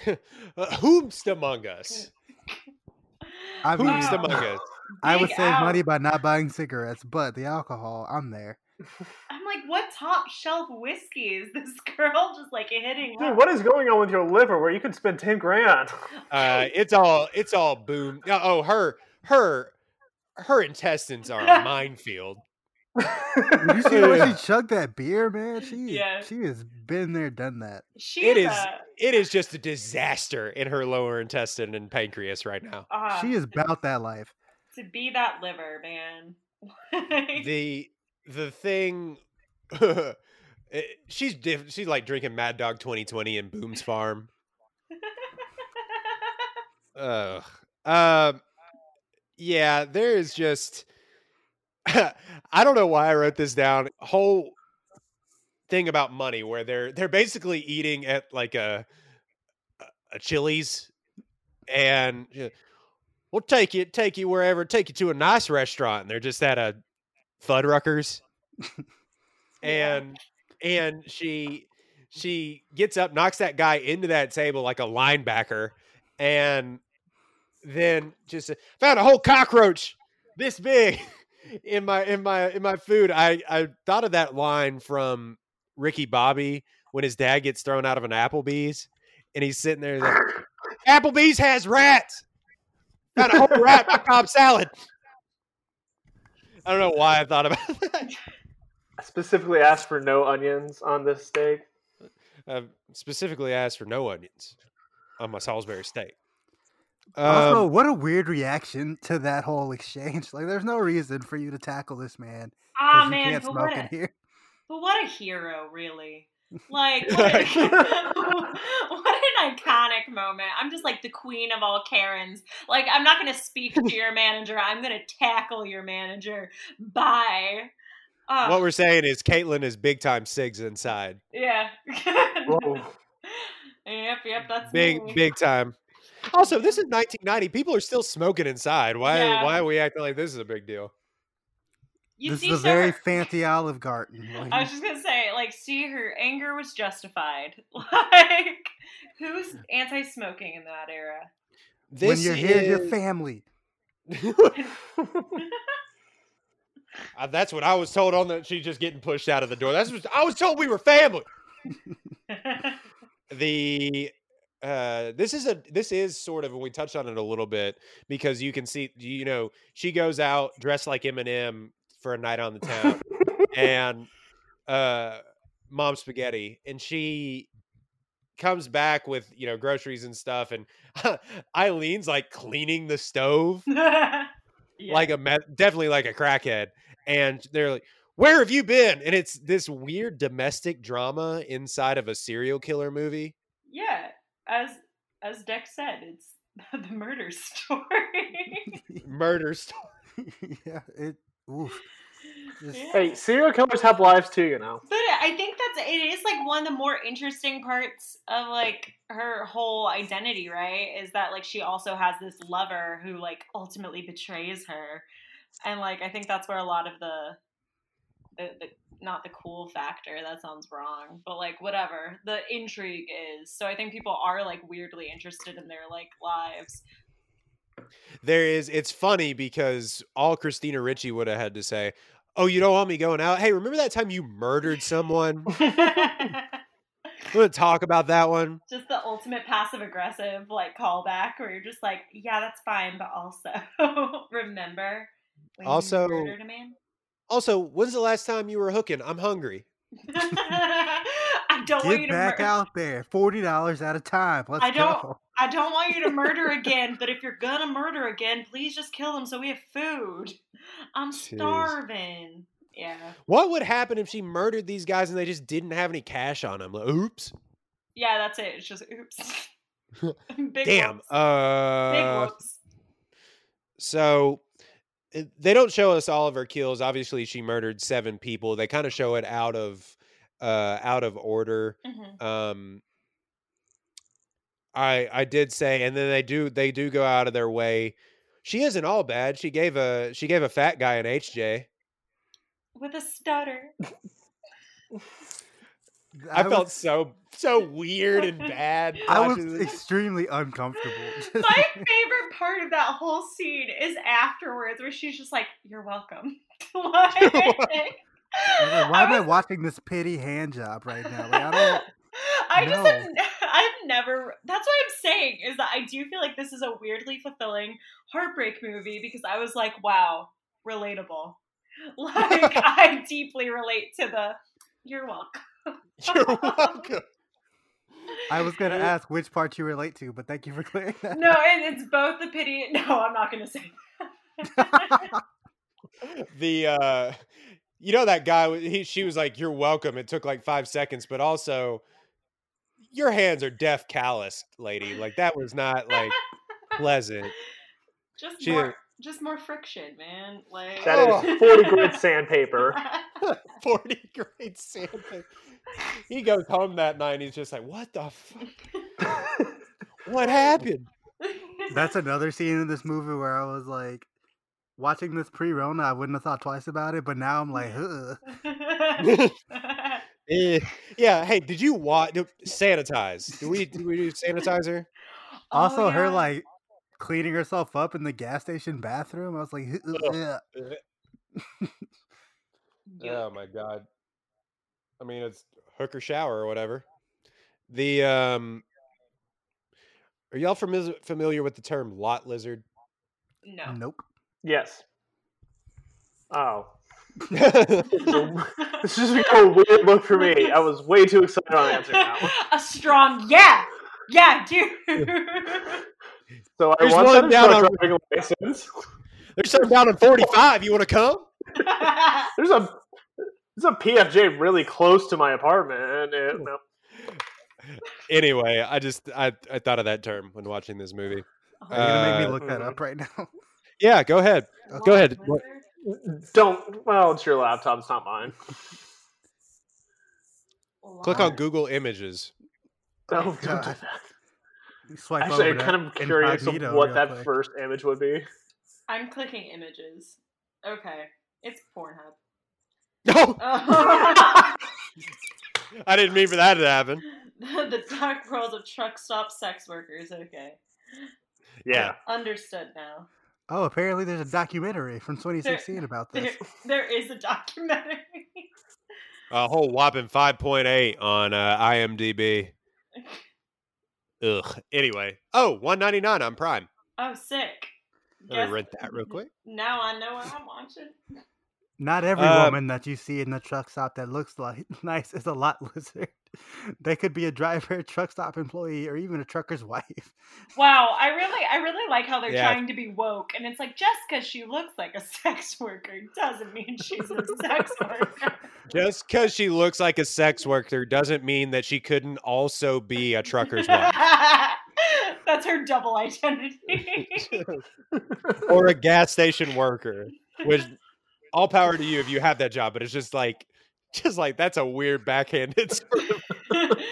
Uh, whomst among us? I mean, Whomst Wow. among us? I would save out. money by not buying cigarettes, but the alcohol, I'm there. I'm like, what top shelf whiskey is this girl just like hitting? Dude, up? what is going on with your liver where you could spend ten grand? Uh, it's all it's all boom. Oh, Oh, her her her intestines are a minefield. You see the she chugged that beer, man? She Yeah. she has been there, done that. She It is a- it is just a disaster in her lower intestine and pancreas right now. uh, She is about that life. To be that liver, man. The the thing it- she's diff- she's like drinking Mad Dog 2020 in Boone's Farm. Ugh. Um. Yeah, there is just. I don't know why I wrote this down. Whole thing about money where they're they're basically eating at like a a- Chili's, and we'll take you take you wherever, take you to a nice restaurant. And they're just at a Fuddruckers, and and she she gets up, knocks that guy into that table like a linebacker, and then just uh, found a whole cockroach this big in my in my in my food. I I thought of that line from Ricky Bobby when his dad gets thrown out of an Applebee's, and he's sitting there. like, Applebee's has rats. Found a whole rat in my Cobb salad. I don't know why I thought about that. I specifically asked for no onions on this steak. I specifically asked for no onions on my Salisbury steak. also, Um, what a weird reaction to that whole exchange. Like, there's no reason for you to tackle this man ah because you man, can't but smoke what, in a, here. but what a hero, really. Like what, a- what an iconic moment. I'm just like the queen of all Karens. Like I'm not gonna speak to your manager. I'm gonna tackle your manager. Bye. Uh, what we're saying is Caitlin is big time SIGs inside. yeah. Yep, yep. That's Big me. big time. Also, this is 1990. People are still smoking inside. Why Yeah. why are we acting like this is a big deal? You this see, is a very sir, fancy Olive Garden. Like, I was just gonna say, like, see, her anger was justified. Like, who's anti-smoking in that era? This when you're here, your family. Uh, that's what I was told on that she's just getting pushed out of the door. That's what I was told we were family. the uh this is a this is sort of and we touched on it a little bit because you can see you know she goes out dressed like Eminem for a night on the town and uh mom spaghetti and she comes back with you know groceries and stuff and Eileen's like cleaning the stove Yeah. like a me- definitely like a crackhead and they're like where have you been and it's this weird domestic drama inside of a serial killer movie yeah, as as Dex said, it's the murder story. murder story yeah, it. Oof. Just- Yeah. hey, serial killers have lives too, you know. But I think that's it is like one of the more interesting parts of like her whole identity, right? Is that like she also has this lover who like ultimately betrays her. And like I think that's where a lot of the the, the not the cool factor. That sounds wrong, but like whatever the intrigue is. So I think people are like weirdly interested in their like lives. There is. It's funny because all Christina Ricci would have had to say, "Oh, you don't want me going out? Hey, remember that time you murdered someone? We're gonna talk about that one." just the ultimate passive aggressive like callback where you're just like, yeah, that's fine, but also remember when Also- you murdered a man. Also, when's the last time you were hooking? I'm hungry. Don't want you Get to back mur- out there. Forty dollars at a time. Let's I don't- go. I don't want you to murder again, but if you're gonna murder again, please just kill them so we have food. I'm Jeez. starving. Yeah. What would happen if she murdered these guys and they just didn't have any cash on them? Like, oops. Yeah, that's it. It's just oops. Big Damn. whoops. Big Uh, whoops. so they don't show us all of her kills. Obviously, she murdered seven people. They kind of show it out of uh out of order. Mhm. Um I I did say and then they do they do go out of their way. She isn't all bad. She gave a she gave a fat guy an HJ. With a stutter. I, was- felt so so weird and bad. I was this. extremely uncomfortable. My favorite part of that whole scene is afterwards, where she's just like, "You're welcome." like, I was Why am I watching this pity hand job right now? Like, I don't. I just have, I've never. That's what I'm saying is that I do feel like this is a weirdly fulfilling heartbreak movie because I was like, wow, relatable. Like I deeply relate to the. You're welcome. You're welcome. I was gonna ask which part you relate to, but thank you for clearing that. No, and it's both the pity. No, I'm not going to say. That. the uh you know that guy he she was like you're welcome. It took like five seconds but also your hands are deaf calloused lady. Like that was not like pleasant. Just She- more, just more friction, man. Like That is 40 grit sandpaper. 40 grade sandpaper. He goes home that night and he's just like what the fuck what happened? That's another scene in this movie where I was like, watching this pre-Rona, I wouldn't have thought twice about it, but now I'm like, Ugh. Eh, yeah hey did you watch sanitize do we do we do sanitizer Also, Oh, her like cleaning herself up in the gas station bathroom. I was like. Eh, Yuck. Oh my god. I mean it's hooker shower or whatever. The um Are y'all familiar familiar with the term lot lizard? no. nope. Yes. Oh. This is just a weird look for me. I was way too excited on the answer now. a strong yeah, yeah, dude. So I There's want one that down truck on- driving license. There's something down in 45. You want to come? There's a there's a PFJ really close to my apartment. And it, no. Anyway, I just I, I thought of that term when watching this movie. Are You're gonna make Uh, me look that mhm. up right now. Yeah, go ahead. Go ahead. Don't. Well, it's your laptop. It's not mine. Click on Google Images. No, don't do God. that. Swipe Actually, over I'm kind of curious of what that quick. first image would be. I'm clicking images. Okay, it's Pornhub. No, Oh. I didn't mean for that to happen. the dark world of truck stop sex workers. Okay, Yeah. understood now. Oh, apparently there's a documentary from 2016 about There, this. there is a documentary. A whole whopping 5.8 on uh, IMDb. Ugh. Anyway. Oh, 199 on Prime. oh, sick. Let Guess- me rent that real quick. Now I know what I'm watching. Not every Uh, woman that you see in the truck stop that looks like nice is a lot lizard. They could be a driver, a truck stop employee, or even a trucker's wife. Wow, I really, I really like how they're Yeah. trying to be woke, and it's like just because she looks like a sex worker doesn't mean she's a sex worker. Just because she looks like a sex worker doesn't mean that she couldn't also be a trucker's wife That's her double identity. or a gas station worker. Which, all power to you if you have that job, but it's just like, just like that's a weird backhanded. sort of-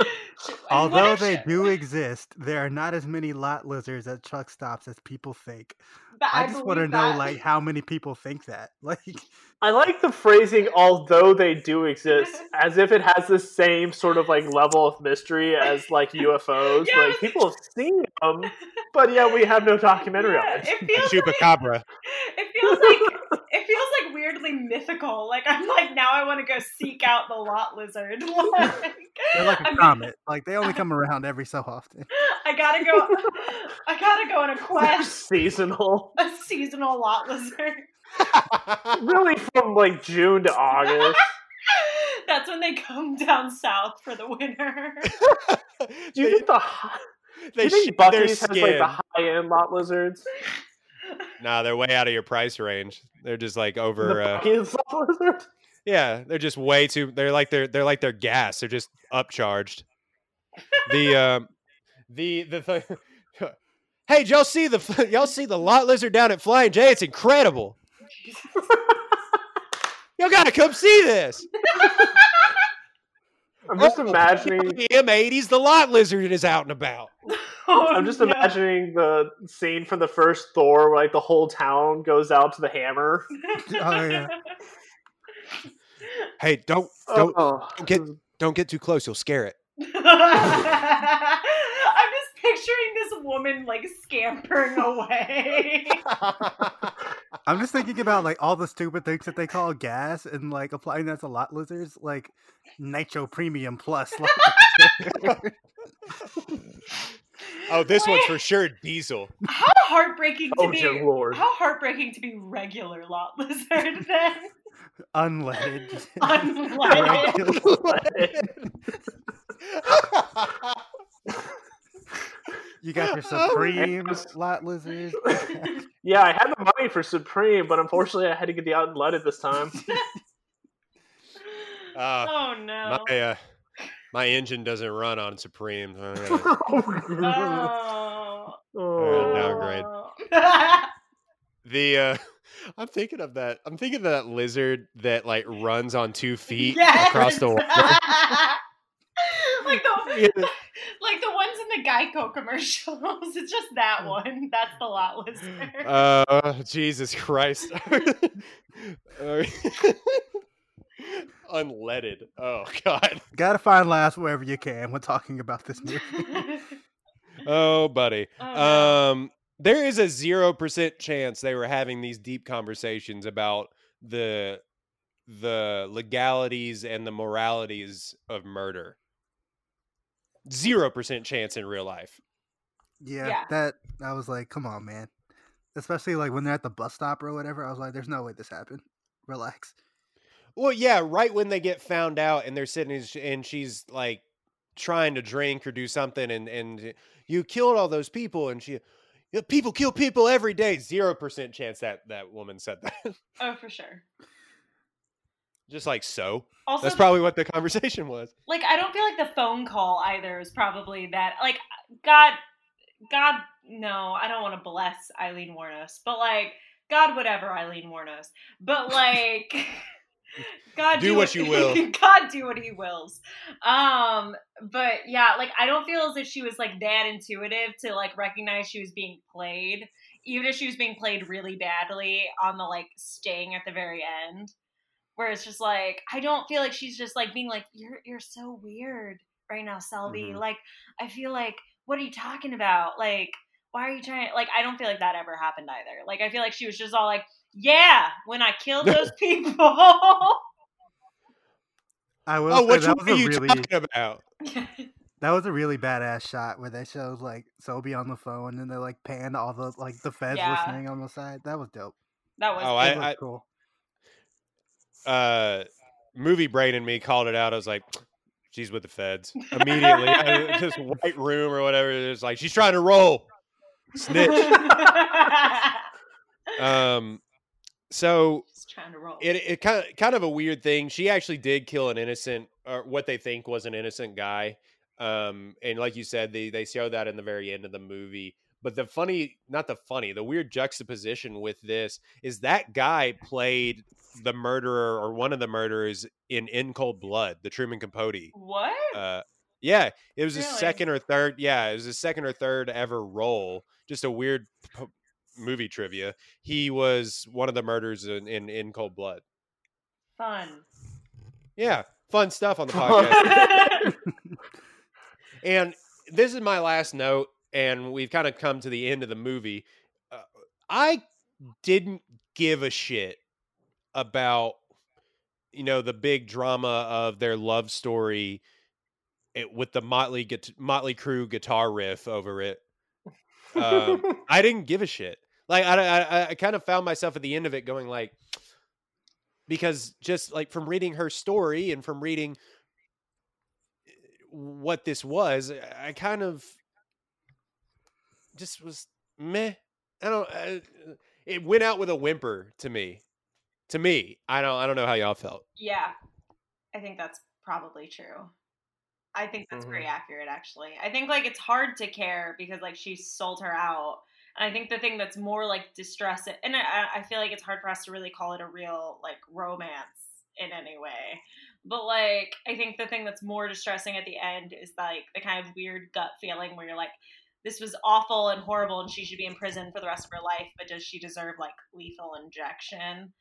And what Although they she- do exist, there are not as many lot lizards at truck stops as people think. but I, just want to believe know, that. like, how many people think that. Like, I like the phrasing, although they do exist, as if it has the same sort of like level of mystery as like UFOs. Yeah, like people have seen them, but yeah, we have no documentary Yeah, on it. it feels like, Chupacabra. it feels like it feels like weirdly mythical. Like I'm like now I want to go seek out the lot lizard. Like, they're like a I'm- comet. Like, they only come around every so often. I gotta go. I gotta go on a They're quest. seasonal, A seasonal lot lizard. really from like June to August. That's when they come down south for the winter. Do you think the hi- do they you think their Buc-ee's has like the high end lot lizards? Nah, they're way out of your price range. They're just like over. The Uh, lot lizard. yeah, they're just way too. They're like they're they're like their gas. They're just upcharged. The um, the the th- Hey, did y'all see the y'all see the lot lizard down at Flying J? It's incredible. Y'all gotta come see this. I'm just Oh, imagining. The M80s, the lot lizard is out and about. Oh, I'm just no. imagining the scene from the first Thor, where like the whole town goes out to the hammer. Oh, yeah. Hey, don't oh. don't Oh, don't get don't get too close. You'll scare it. I'm just picturing this woman like scampering away. I'm just thinking about, like, all the stupid things that they call gas and, like, applying that to lot lizards. Like, Nitro Premium Plus. Like, Oh, this one's for sure diesel. How heartbreaking to oh be lord! how heartbreaking to be regular lot lizard then. unleaded. Unleaded. You got your Supreme yes. lot lizards. Yeah, I had the money for Supreme, but unfortunately, I had to get the unleaded this time. Uh, oh no. my uh, my engine doesn't run on Supreme. so I gotta- Oh. Oh. downgrade. the uh, I'm thinking of that. I'm thinking of that lizard that like runs on two feet Yes! across the water. like the Yeah. like the ones in the Geico commercials. It's just that one. That's the lot lizard. Uh, Jesus Christ. Unleaded. Oh God. Gotta find laughs wherever you can when talking about this movie. Oh, buddy. Oh. Um, there is a zero percent chance they were having these deep conversations about the the legalities and the moralities of murder. Zero percent chance in real life. Yeah, Yeah. that I was like, come on, man. Especially like when they're at the bus stop or whatever. I was like, there's no way this happened. Relax. Well, yeah, right when they get found out and they're sitting and she's like trying to drink or do something, and and you killed all those people, and she, people kill people every day. Zero percent chance that that woman said that. oh, for sure. Just like so. Also, That's probably what the conversation was. like I don't feel like the phone call either is probably that. Like God, God, no, I don't want to bless Aileen Wuornos, but like God, whatever Aileen Wuornos, but like. God Do what you will. God do what he wills. Um, but yeah, like I don't feel as if she was like that intuitive to like recognize she was being played, even if she was being played really badly on the like staying at the very end. Where it's just like I don't feel like she's just like being like you're you're so weird right now, Selby. Mhm. Like I feel like what are you talking about? Like why are you trying? Like I don't feel like that ever happened either. Like I feel like she was just all like yeah when I killed those people. I will Oh, say which that one was are a you really talking about? that was a really badass shot where they showed like Selby on the phone and they like panned all the like the feds Yeah. listening on the side. That was dope. that was Oh, That I, was I cool. Uh, movie brain and me called it out. I was like, she's with the feds immediately. I- this white room or whatever. It's like she's trying to roll. Snitch. Um, so Just trying to roll. it it kind of kind of a weird thing. She actually did kill an innocent, or what they think was an innocent guy. Um, and like you said, they they show that in the very end of the movie. But the funny, not the funny, the weird juxtaposition with this is that guy played the murderer or one of the murderers in In Cold Blood, the Truman Capote. what? Uh, Yeah, it was his Really? second or third. Yeah, it was his second or third ever role. Just a weird p- movie trivia. He was one of the murders in in, in Cold Blood. Fun. Yeah, fun stuff on the podcast. and this is my last note, and we've kind of come to the end of the movie. Uh, I didn't give a shit about you know the big drama of their love story it, with the Motley Motley Crue guitar riff over it. Um, I didn't give a shit. Like I, I, I kind of found myself at the end of it going like, because just like from reading her story and from reading eh, what this was, I kind of just was meh. I don't. I, it went out with a whimper to me. To me, I don't. I don't know how y'all felt. Yeah, I think that's probably true. I think that's Mhm. very accurate, actually. I think like it's hard to care because like she sold her out, and I think the thing that's more like distressing, and I, I feel like it's hard for us to really call it a real like romance in any way. But like, I think the thing that's more distressing at the end is like the kind of weird gut feeling where you're like, this was awful and horrible, and she should be in prison for the rest of her life. But does she deserve like lethal injection?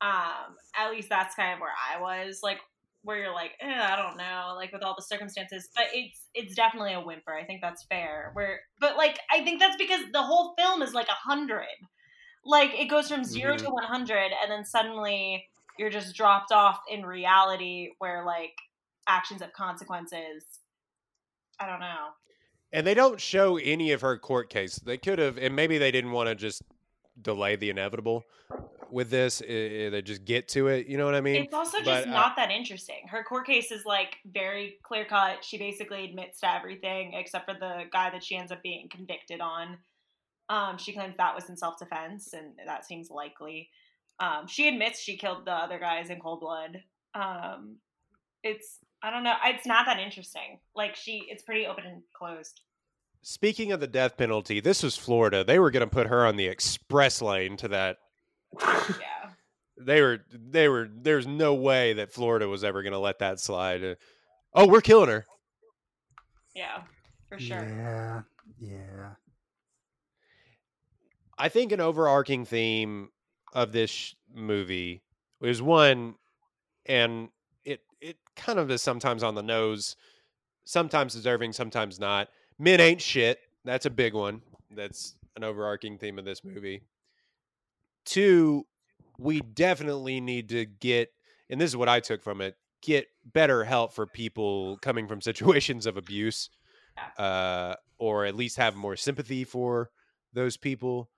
um at least that's kind of where i was like where you're like eh, i don't know like with all the circumstances but it's it's definitely a whimper i think that's fair where but like i think that's because the whole film is like a hundred like it goes from 0 to 100 and then suddenly you're just dropped off in reality where like actions have consequences i don't know And they don't show any of her court case. They could have, and maybe they didn't want to just delay the inevitable with this. i- i- They just get to it. You know what I mean? It's also just but, uh, not that interesting. Her court case is like very clear cut. She basically admits to everything except for the guy that she ends up being convicted on. Um, she claims that was in self defense, and that seems likely. Um, she admits she killed the other guys in cold blood. Um, it's I don't know. It's not that interesting. Like she, it's pretty open and closed. Speaking of the death penalty, this was Florida. They were going to put her on the express lane to that. Yeah. They were, they were. There's no way that Florida was ever going to let that slide. Oh, we're killing her. Yeah, for sure. Yeah, yeah. I think an overarching theme of this sh- movie is one, and it kind of is sometimes on the nose, sometimes deserving, sometimes not. Men ain't shit. That's a big one. That's an overarching theme of this movie. Two, we definitely need to get, and this is what I took from it: get better help for people coming from situations of abuse, uh, or at least have more sympathy for those people.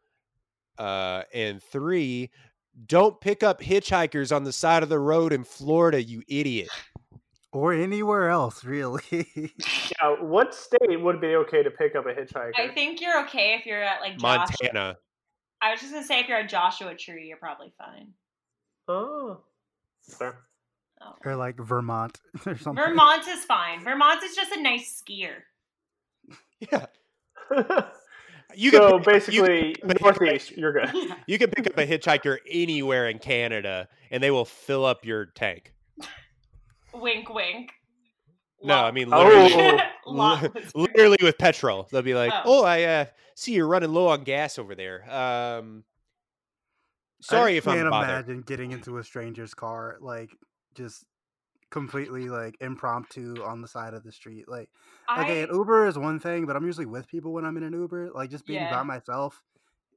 Uh, and three, don't pick up hitchhikers on the side of the road in Florida, you idiot. Or anywhere else, really. Yeah, what state would be okay to pick up a hitchhiker? I think you're okay if you're at like Joshua. Montana. I was just gonna say if you're at Joshua Tree, you're probably fine. Oh, fair. Oh. or like Vermont or something. Vermont is fine. Vermont is just a nice skier. Yeah. You can so pick- you basically, can pick up a northeast, you're good. You can pick up a hitchhiker anywhere in Canada and they will fill up your tank. wink, wink. No, I mean literally, Oh. Lot li- was- literally with petrol. They'll be like, Oh. "Oh, I uh, see you're running low on gas over there." Um, sorry I if I'm can't bothered. imagine getting into a stranger's car like just completely like impromptu on the side of the street. Like okay, I, an Uber is one thing, but I'm usually with people when I'm in an Uber. Like just being Yeah. by myself,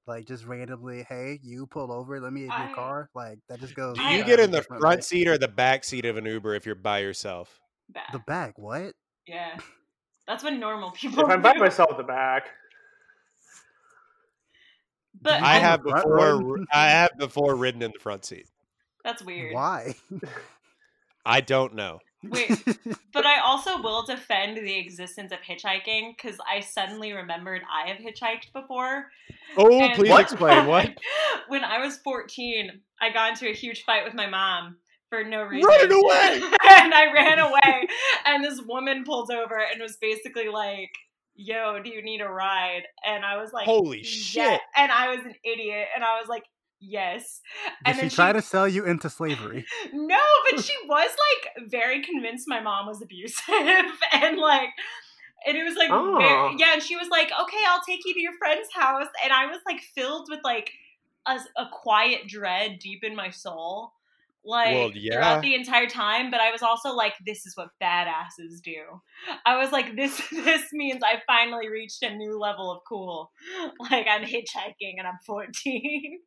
like just randomly, hey, you pull over, let me in I- your car. Like that just goes. Do you get in the differently. front seat or the back seat of an Uber if you're by yourself? bad. The back, what? yeah, that's what normal people. if I'm by myself at the back, but I have before. I have before ridden in the front seat. that's weird. Why? I don't know. Wait, but I also will defend the existence of hitchhiking because I suddenly remembered I have hitchhiked before. Oh, And- please explain what. when I was 14, I got into a huge fight with my mom for no reason. Running away! and I ran away. And this woman pulled over and was basically like, Yo, do you need a ride? And I was like, Holy "Yeah." shit! And I was an idiot. And I was like, yes. Did then she try to sell you into slavery? no, but she was like very convinced my mom was abusive and like and it was like Oh. very, yeah, and she was like, "Okay, I'll take you to your friend's house." And I was like filled with like a, a quiet dread deep in my soul. Like Well, yeah. throughout the entire time, but I was also like, "This is what badasses do." I was like, "This this means I finally reached a new level of cool." Like I'm hitchhiking and I'm 14.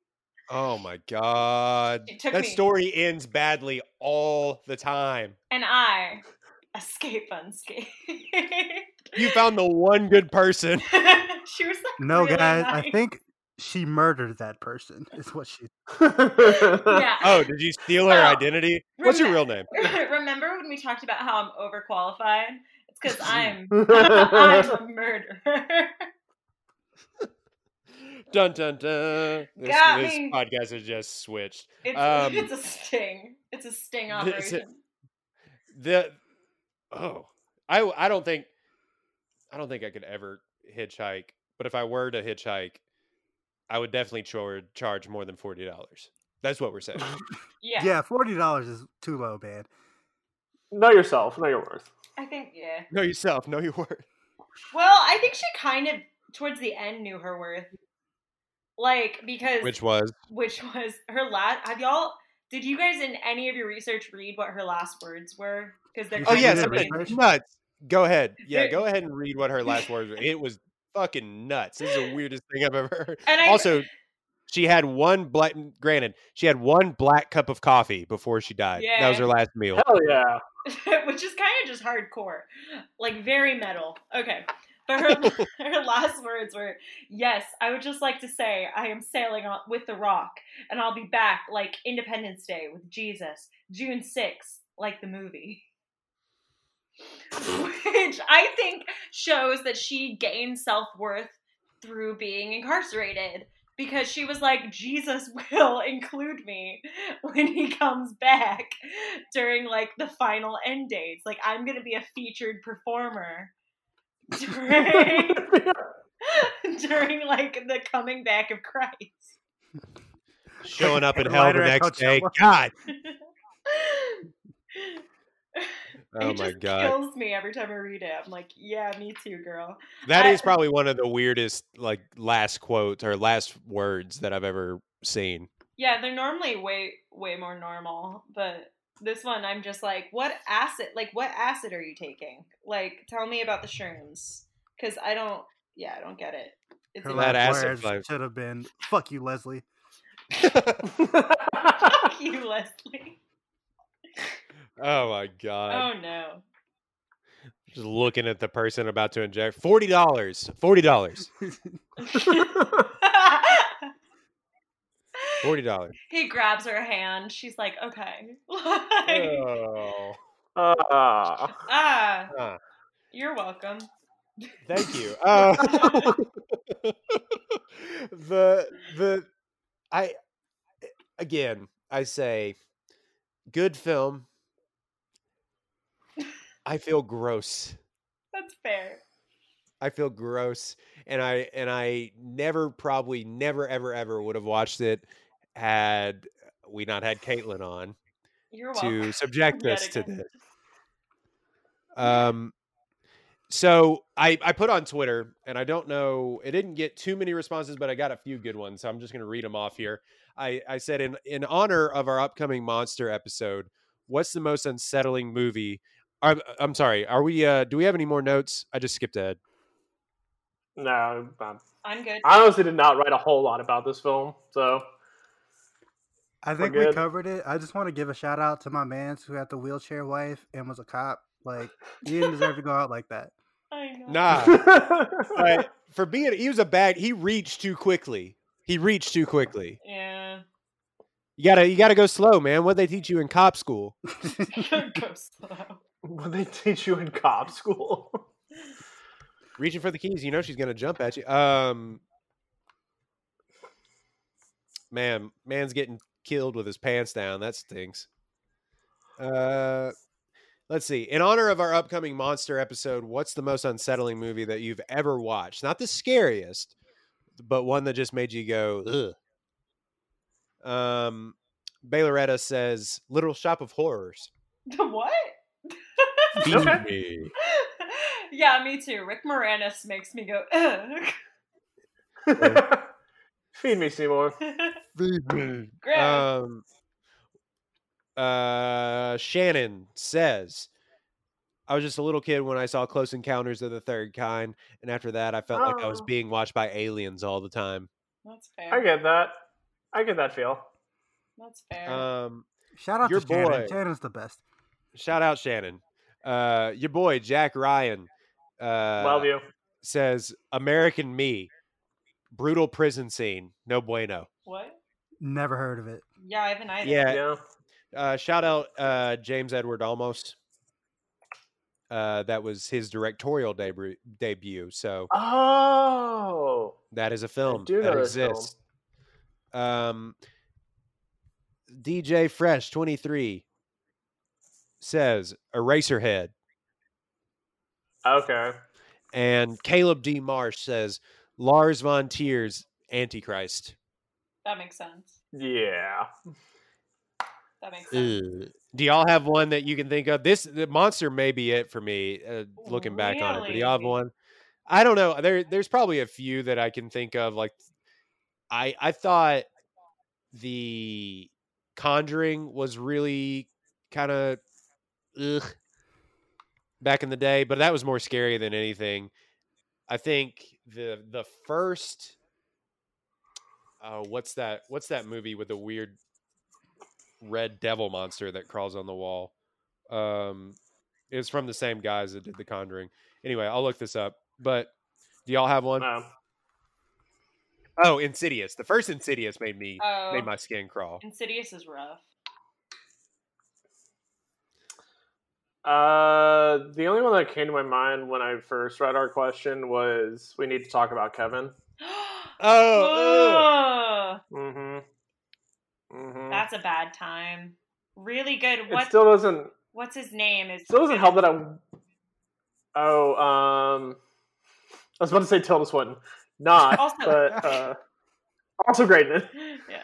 Oh my god. It That me- story ends badly all the time. and I escape unscathed. You found the one good person. she was like, No, really guys. I think she murdered that person. Is what she. Yeah. Oh, did you steal her Well, identity? What's your real name? Remember when we talked about how I'm overqualified? It's because I'm I'm a murderer. Dun dun dun. This, Got this me. podcast has just switched. It's, Um, it's a sting. It's a sting This- operation. The oh, I I don't think I don't think I could ever hitchhike. But if I were to hitchhike, I would definitely charge charge more than forty dollars. That's what we're saying. Yeah. Yeah, forty dollars is too low, man. know yourself. Know your worth. I think yeah. know yourself. Know your worth. Well, I think she kind of towards the end knew her worth. Like because Which was which was her last. Have y'all? Did you guys in any of your research read what her last words were? Because they're oh think kind you yeah, something nuts. Go ahead. Yeah, go ahead and read what her last words were. It was fucking nuts. This is the weirdest thing I've ever heard. And I- also, she had one black. Granted, she had one black cup of coffee before she died. That was her last meal. Hell yeah. which is kind of just hardcore, like very metal. Okay, but her her last words were, "Yes, I would just like to say I am sailing on, with the Rock, and I'll be back like Independence Day with Jesus, June sixth, like the movie." Which I think shows that she gained self worth through being incarcerated because she was like, Jesus will include me when he comes back during like the final end dates. Like, I'm gonna be a featured performer during, during like the coming back of Christ. Showing up in hell the Lighter next day. God. Oh it my just god. kills me every time I read it. I'm like, yeah, me too, girl. That I- is probably one of the weirdest like last quotes or last words that I've ever seen. Yeah, they're normally way way more normal, but this one I'm just like, what acid? Like, what acid are you taking? Like, tell me about the shrooms, because I don't. Yeah, I don't get it. It's Her That last acid words flight. should have been "fuck you, Leslie." Fuck you, Leslie. Oh my god. Oh no. Just looking at the person about to inject. Forty dollars. Forty dollars. Forty dollars. he grabs her hand. She's like, okay. Like, Oh. Uh, ah, Ah, you're welcome. thank you. Uh, the the I again I say good film. I feel gross. That's fair. I feel gross, and I and I never, probably never, ever, ever would have watched it had we not had Caitlin on You're welcome. to subject Yet us to this. Um, so I I put on Twitter, and I don't know, it didn't get too many responses, but I got a few good ones, so I'm just gonna read them off here. I I said in in honor of our upcoming monster episode, what's the most unsettling movie? I'm, I'm sorry. Are we? uh Do we have any more notes? I just skipped ahead. no, I'm- I'm good. I honestly did not write a whole lot about this film, so I think we covered it. I just want to give a shout out to my man who had the wheelchair wife and was a cop. Like he didn't deserve to go out like that. I know. Nah, but for being he was a bad. He reached too quickly. He reached too quickly. Yeah. You gotta you gotta go slow, man. What they teach you in cop school? Go slow. what they teach you in cop school. Reaching for the keys, you know she's gonna jump at you. Um, man, man's getting killed with his pants down. That stinks. Uh, let's see. In honor of our upcoming monster episode, what's the most unsettling movie that you've ever watched? Not the scariest, but one that just made you go, ugh. Um, Bayloretta says Little Shop of Horrors. The what? Me. yeah, me too. Rick Moranis makes me go. Ugh. Feed me, Seymour. Great. Um, uh, Shannon says, I was just a little kid when I saw Close Encounters of the Third Kind, and after that, I felt like I was Oh. being watched by aliens all the time. That's fair. I get that. I get that feel. That's fair. Um, Shout out Your to Shannon. boy. Shannon's the best. shout out Shannon. Uh, your boy Jack Ryan. Uh, Love you. says American Me, brutal prison scene, no bueno. what? Never heard of it. Yeah, I haven't either. Yeah, Yeah. Uh, shout out uh, James Edward Olmos. Uh, that was his directorial debut. Debut. So Oh. that is a film do that know this film. exists. Um, DJ Fresh twenty three says Eraserhead, Okay. and Caleb D Marsh says Lars von Trier's Antichrist. That makes sense. Yeah. That makes sense. Ugh. Do y'all have one that you can think of? This the monster may be it for me. Uh, looking back on it, but do y'all have one? I don't know. There, there's probably a few that I can think of. Like, I, I thought the Conjuring was really kind of ugh back in the day, but that was more scary than anything. I think the the first. Uh, what's that? What's that movie with the weird red devil monster that crawls on the wall? Um, it was from the same guys that did The Conjuring. Anyway, I'll look this up. But do y'all have one? Um, Oh, Insidious. The first Insidious made me Oh, made my skin crawl. Insidious is rough. Uh, the only one that came to my mind when I first read our question was we need to talk about Kevin. Oh, Mm-hmm. Mm-hmm. that's a bad time. Really good. it What? still doesn't what's his name? Is still doesn't help that I. Oh, um, I was about to say Tilda Swinton, not, Also- but uh, also great. in. Yeah.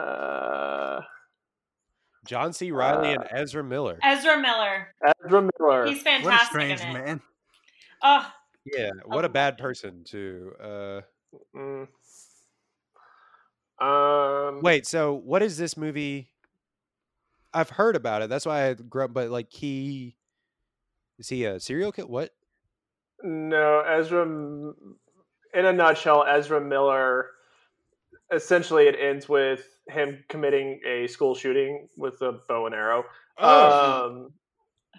Uh, John C. Reilly and Uh, Ezra Miller. Ezra Miller. Ezra Miller. He's What a fantastic strange in it. man. Oh, Yeah, what a bad person too. Uh, Mm. Um, wait, so what is this movie? I've heard about it. That's why I grew up. But like, he is he a serial killer? What? No, Ezra. In a nutshell, Ezra Miller. Essentially, it ends with him committing a school shooting with a bow and arrow. Oh. Um,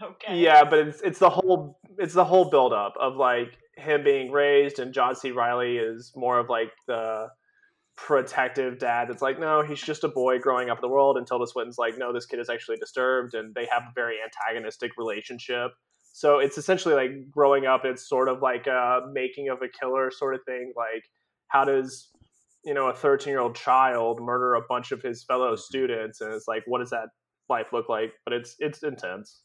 okay. yeah, but it's it's the whole it's the whole build up of like him being raised, and John C. Reilly is more of like the protective dad. That's like, no, he's just a boy growing up in the world. And Tilda Swinton's like, no, this kid is actually disturbed, and they have a very antagonistic relationship. So it's essentially like growing up. It's sort of like a making of a killer sort of thing. Like, how does you know a 13 year old child murder a bunch of his fellow students? And it's like, what does that life look like? But it's it's intense.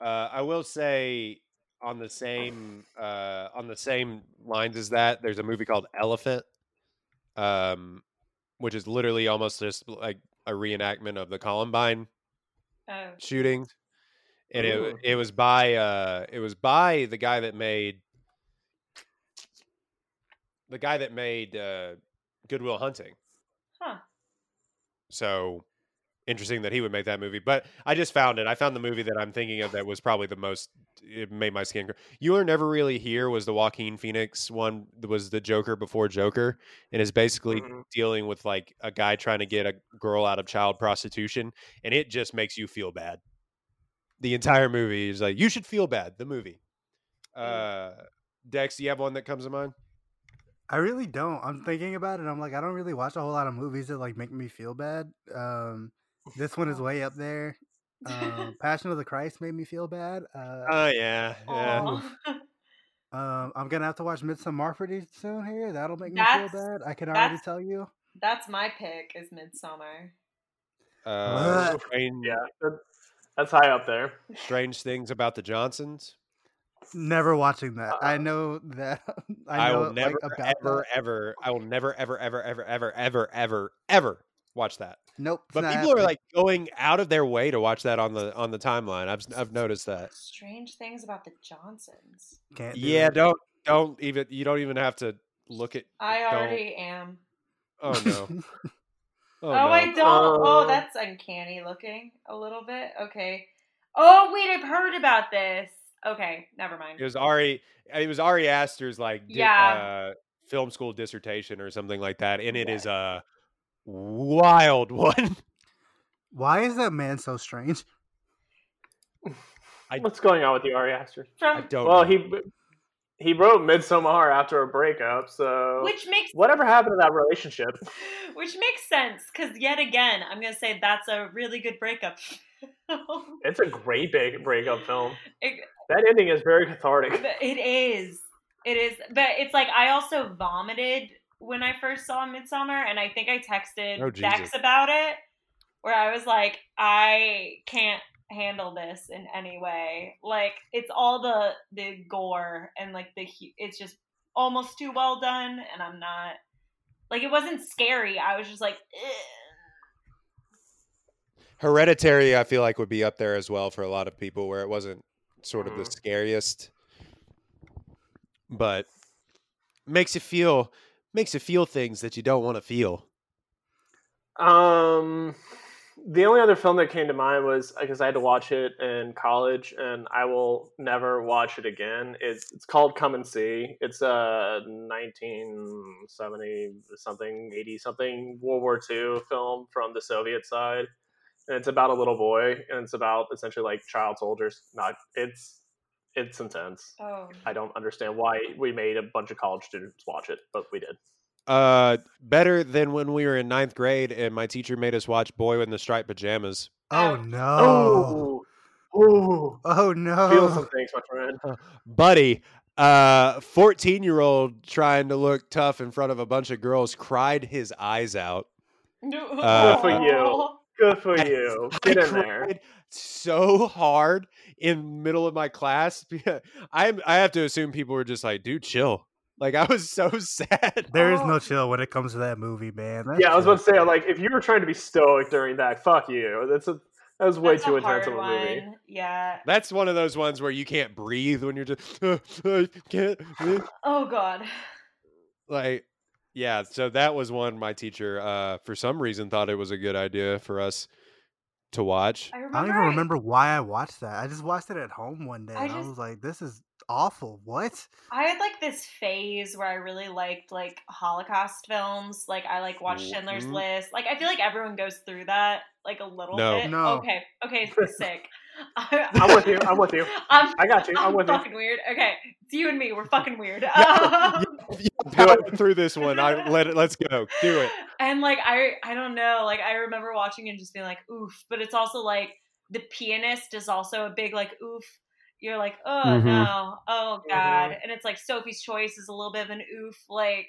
Uh, I will say on the same uh, on the same lines as that, there's a movie called Elephant, um, which is literally almost just like a reenactment of the Columbine Oh, shooting, and it it was by uh, it was by the guy that made the guy that made uh, Good Will Hunting. huh. So interesting that he would make that movie. But I just found it. I found the movie that I'm thinking of that was probably the most. It made my skin. cr- You are never really here was the Joaquin Phoenix one. that Was the Joker before Joker, and is basically Mhm. dealing with like a guy trying to get a girl out of child prostitution, and it just makes you feel bad. The entire movie is like you should feel bad. The movie. Uh, Dex, do you have one that comes to mind? I really don't. I'm thinking about it. I'm like, I don't really watch a whole lot of movies that like make me feel bad. Um, this one is way up there. Um, Passion of the Christ made me feel bad. Uh, Oh yeah, yeah. Um, I'm gonna have to watch Midsommar pretty soon here. That'll make me That's- feel bad. I can already tell you. That's my pick. Is Midsommar. Uh, strange, Yeah, that- that's high up there. strange things about the Johnsons. Never watching that. I Uh, know that. I, I know will never, like, about ever, that. ever. I will never, ever, ever, ever, ever, ever, ever, ever watch that. Nope. But not people are like going out of their way to watch that on the on the timeline. I've I've noticed that. Strange things about the Johnsons. Can't do Yeah, it. don't don't even you don't even have to look at. I don't- already am. Oh no. Oh, Oh, I don't. oh, Uh, that's uncanny looking a little bit. Okay. Oh wait, I've heard about this. Okay, never mind. It was Ari. It was Ari Aster's like di- Yeah. uh, film school dissertation or something like that, and it is a wild one. Why is that man so strange? I- What's going on with you, Ari Aster? I don't. Well, know. he he wrote Midsommar after a breakup, so which makes whatever happened to that relationship? which makes sense because yet again, I'm gonna say that's a really good breakup. It's a great big breakup film. It- That ending is very cathartic. It is. It is. But it's like I also vomited when I first saw Midsommar, and I think I texted Oh, Dex about it, where I was like, I can't handle this in any way. Like it's all the the gore and like the it's just almost too well done, and I'm not like it wasn't scary. I was just like, "Ugh." Hereditary, I feel like would be up there as well for a lot of people, where it wasn't sort of the Mhm. scariest, but makes you feel makes you feel things that you don't want to feel. Um, the only other film that came to mind was because I had to watch it in college, and I will never watch it again. It's it's called Come and See. It's a 1970 something, 80 something World War II film from the Soviet side, and it's about a little boy, and it's about essentially like child soldiers. Not it's it's intense. oh, I don't understand why we made a bunch of college students watch it, but we did. Uh, better than when we were in ninth grade and my teacher made us watch Boy in the Striped Pajamas. Oh no! Oh, oh, Oh no! feel some things, my friend. Buddy, uh, 14 year old trying to look tough in front of a bunch of girls cried his eyes out. Uh, Good for you. Good for you. Get I in there. so hard in middle of my class. I I have to assume people were just like, dude, chill. Like I was so sad. There is Oh. no chill when it comes to that movie, man. That Yeah, I was about to say, like, if you were trying to be stoic during that, fuck you. That's a that was way That's too a intense of a movie. one. Yeah. That's one of those ones where you can't breathe when you're just "Uh, I can't uh," Oh God. like yeah so that was one my teacher uh for some reason thought it was a good idea for us to watch I, I don't even remember why I watched that. I just watched it at home one day. I and I was like, "This is awful." What? I had like this phase where I really liked like Holocaust films. Like I like watched Schindler's Mhm. List. Like I feel like everyone goes through that like a little No. bit. No. Okay. Okay. It's sick. I, I'm with you. I'm with you. I'm, I got you. I'm I'm with you. fucking weird. Okay, it's you and me. We're fucking weird. Power through this one i let it let's go do it and like I I don't know, like I remember watching and just being like, oof. But it's also like the pianist is also a big like oof. You're like, oh Mhm. no, oh god. Mhm. And it's like Sophie's Choice is a little bit of an oof, like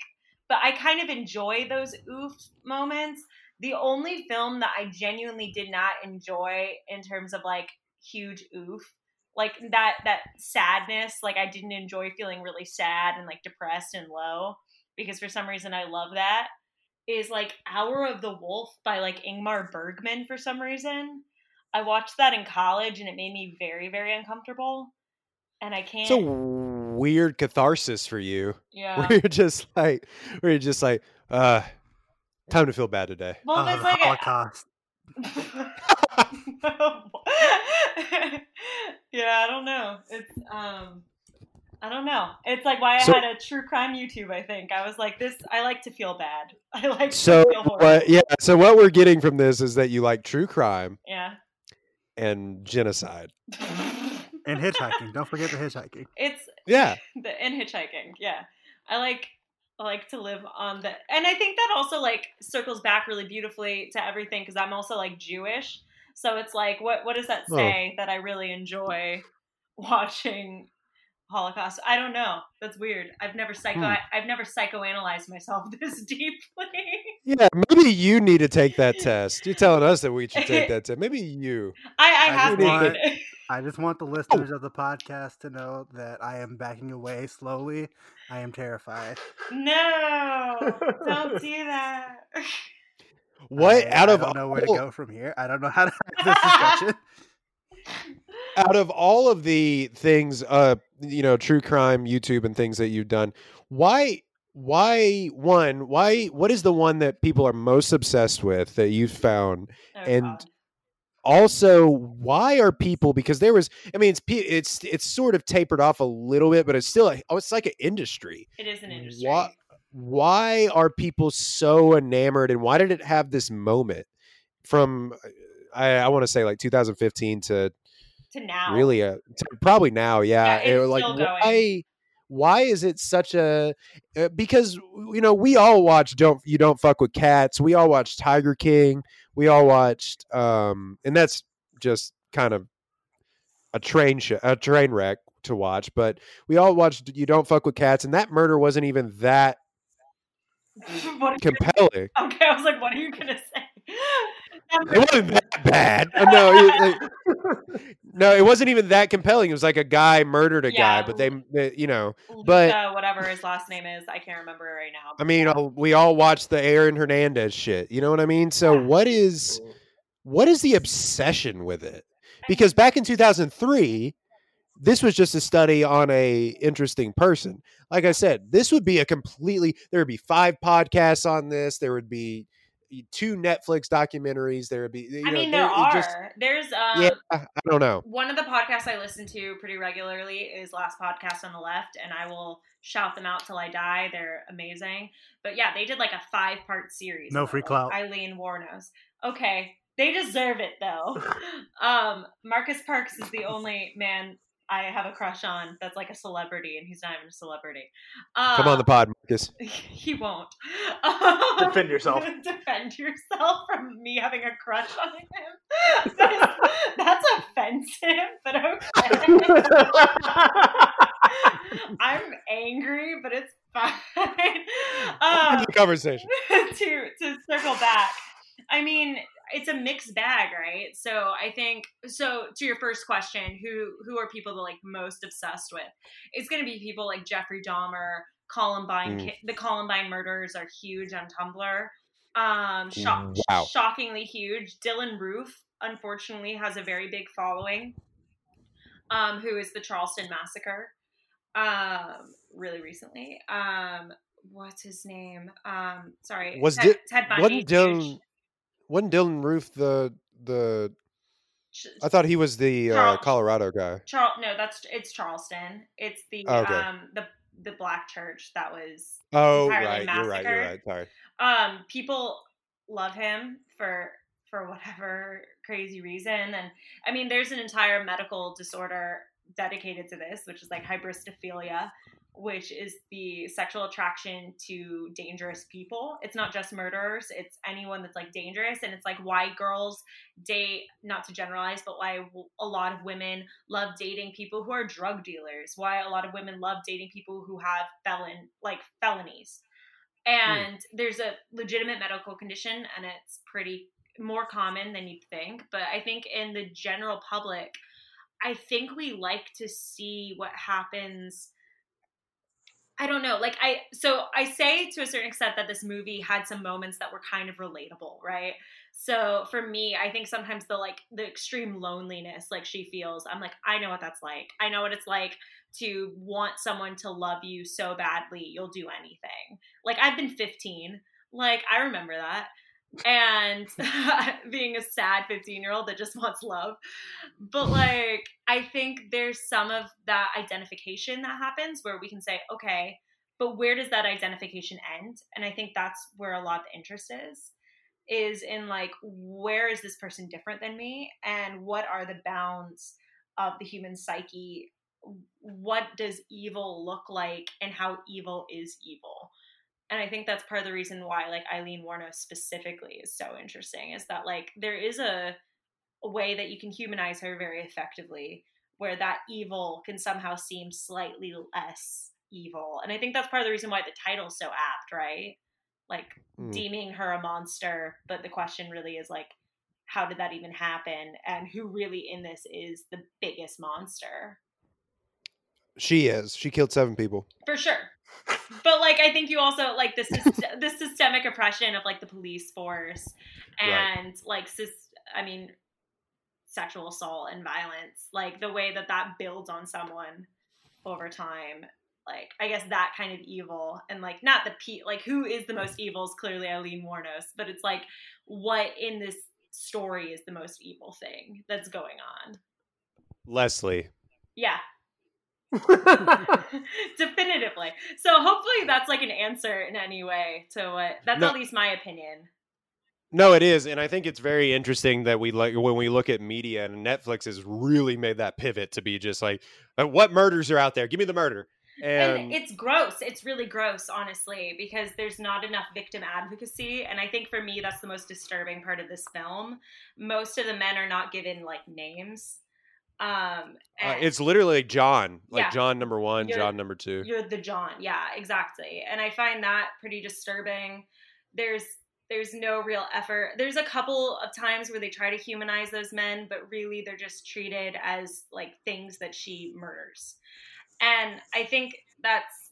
but I kind of enjoy those oof moments. The only film that I genuinely did not enjoy in terms of like huge oof. Like that that sadness like i didn't enjoy feeling really sad and like depressed and low because for some reason i love that is like hour of the wolf by like ingmar bergman for some reason. I watched that in college and it made me very very uncomfortable and i can't it's a weird catharsis for you. Yeah. Where you're just like where you're just like uh time to feel bad today. Well Uh, it's like a, Holocaust. yeah, I don't know. It's um I don't know. It's like why I So- had a true crime YouTube, I think. I was like this I like to feel bad. I like so to feel horrible. yeah so what we're getting from this is that you like true crime Yeah. and genocide And hitchhiking. Don't forget the hitchhiking. it's yeah the and hitchhiking. Yeah. I like I like to live on the and I think that also like circles back really beautifully to everything because I'm also like Jewish. So it's like what what does that Oh. say that I really enjoy watching Holocaust? I don't know. That's weird. I've never psycho Hmm. I've never psychoanalyzed myself this deeply. yeah maybe you need to take that test you're telling us that we should take that test maybe you I, I I have just want- I just want the listeners of the podcast to know that I am backing away slowly. I am terrified. No, don't do that. What I- out of I don't know where to go from here. I don't know how to have this discussion. out of all of the things uh you know true crime youtube and things that you've done why why one why what is the one that people are most obsessed with that you've found Oh, and God. also why are people because there was i mean it's it's it's sort of tapered off a little bit but it's still a, oh it's like an industry it is an industry. why why are people so enamored and why did it have this moment from uh, i i want to say like 2015 to To now, really uh t- probably now yeah, Yeah, It- like why why is it such a uh, because you know we all watch don't you don't fuck with cats we all watched tiger king we all watched um and that's just kind of a train sh- a train wreck to watch but we all watched you don't fuck with cats and that murder wasn't even that what compelling Okay, I was like, what are you gonna say? It wasn't that bad no it, like- no it wasn't even that compelling it was like a guy murdered a Yeah. guy but they, they you know but- whatever his last name is, I can't remember right now. I mean, we all watched the Aaron Hernandez shit. You know what I mean? So Yeah. what is what is the obsession with it? Because back in 2003, this was just a study on a interesting person. Like I said, this would be a completely there would be five podcasts on this. There would be two Netflix documentaries. There would be you I know, mean, there it are. just- There's um, yeah, I don't know. one of the podcasts I listen to pretty regularly is Last Podcast on the Left, and I will shout them out till I die. They're amazing. But yeah, they did like a five part series. No free clout. Aileen Wuornos. Okay, they deserve it though. um, Marcus Parks is the only man I have a crush on that's like a celebrity, and he's not even a celebrity. Uh, Come on the pod, Marcus. he won't. Defend yourself. Defend yourself from me having a crush on him. That's, that's offensive, but okay. I'm angry, but it's fine. Um, the conversation. to to circle back, I mean, it's a mixed bag, right? So I think so. To your first question, who who are people that like most obsessed with? It's going to be people like Jeffrey Dahmer, Columbine. Mm. The Columbine murders are huge on Tumblr. Um, shock, Wow. shockingly huge. Dylann Roof, unfortunately, has a very big following. Um, who is the Charleston massacre? Um, really recently. Um, what's his name? Um, sorry, Was Ted, Ted Bundy? Wasn't Dylann wasn't Dylann Roof the the I thought he was the uh, Colorado guy. Charl- no, that's it's Charleston. It's the Oh, Okay. um the the black church that was Oh, right. You're right. You're right. Sorry. um people love him for for whatever crazy reason and i mean there's an entire medical disorder dedicated to this which is like hybristophilia which is the sexual attraction to dangerous people. It's not just murderers it's anyone that's like dangerous and it's like why girls date not to generalize but why a lot of women love dating people who are drug dealers why a lot of women love dating people who have felon like felonies. Hmm. And there's a legitimate medical condition and it's pretty more common than you'd think but i think in the general public i think we like to see what happens i don't know like i so i say to a certain extent that this movie had some moments that were kind of relatable right so for me i think sometimes the like the extreme loneliness like she feels i'm like i know what that's like i know what it's like to want someone to love you so badly you'll do anything like I've been 15. Like I remember that. And being a sad 15 year old that just wants love. But like I think there's some of that identification that happens where we can say, okay, but where does that identification end? And I think that's where a lot of the interest is. Is in like where is this person different than me and what are the bounds of the human psyche what does evil look like and how evil is evil and i think that's part of the reason why like aileen wuornos specifically is so interesting is that like there is a, a way that you can humanize her very effectively where that evil can somehow seem slightly less evil and i think that's part of the reason why the title's so apt right like Hmm. deeming her a monster but the question really is like how did that even happen and who really in this is the biggest monster She is. She killed seven people. for sure. But like, I think you also like this the systemic oppression of like the police force Right. and like sys- I mean, sexual assault and violence, like the way that that builds on someone over time. Like, I guess that kind of evil, and like not the pe like who is the most evil is clearly Aileen Wuornos, but it's like what in this story is the most evil thing that's going on. Leslie. Yeah, definitively. So hopefully that's like an answer in any way to what that's No. at least my opinion. No, it is, and I think it's very interesting that we like when we look at media and Netflix has really made that pivot to be just like, uh, what murders are out there? Give me the murder. And, And, it's gross. It's really gross, honestly, because there's not enough victim advocacy. And I think for me, that's the most disturbing part of this film. Most of the men are not given like names. Um, uh, it's literally like John, like Yeah. John number one, John number two. you're the John. Yeah, exactly. And I find that pretty disturbing. There's there's no real effort. There's a couple of times where they try to humanize those men, but really they're just treated as like things that she murders. And I think that's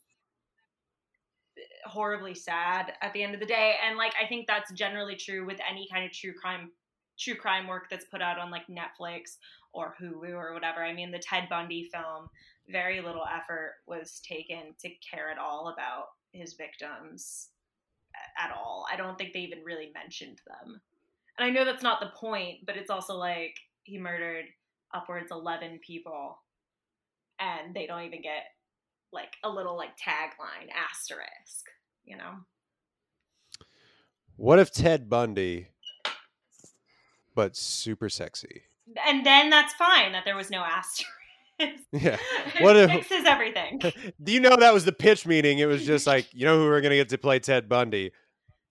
horribly sad at the end of the day. And like I think that's generally true with any kind of true crime true crime work that's put out on like Netflix or Hulu or whatever. I mean the Ted Bundy film very little effort was taken to care at all about his victims at all. I don't think they even really mentioned them. And I know that's not the point, but it's also like he murdered upwards 11 people and they don't even get like a little like tagline asterisk, you know? What if Ted Bundy, but super sexy? And then that's fine that there was no asterisk. Yeah. it What if- fixes everything. Do you know that was the pitch meeting? It was just like, you know who we're gonna get to play Ted Bundy?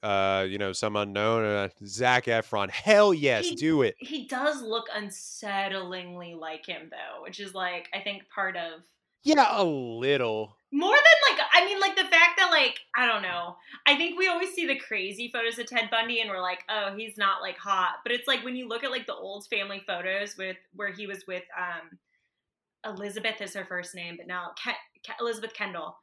Uh, you know, some unknown, uh, Zac Efron. Hell yes, He- do it. He does look unsettlingly like him though, which is like I think part of Yeah, a little. more than like I mean like the fact that like I don't know. I think we always see the crazy photos of Ted Bundy and we're like, "Oh, he's not like hot." But it's like when you look at like the old family photos with where he was with um Elizabeth is her first name, but now Ke- Ke- Elizabeth Kendall,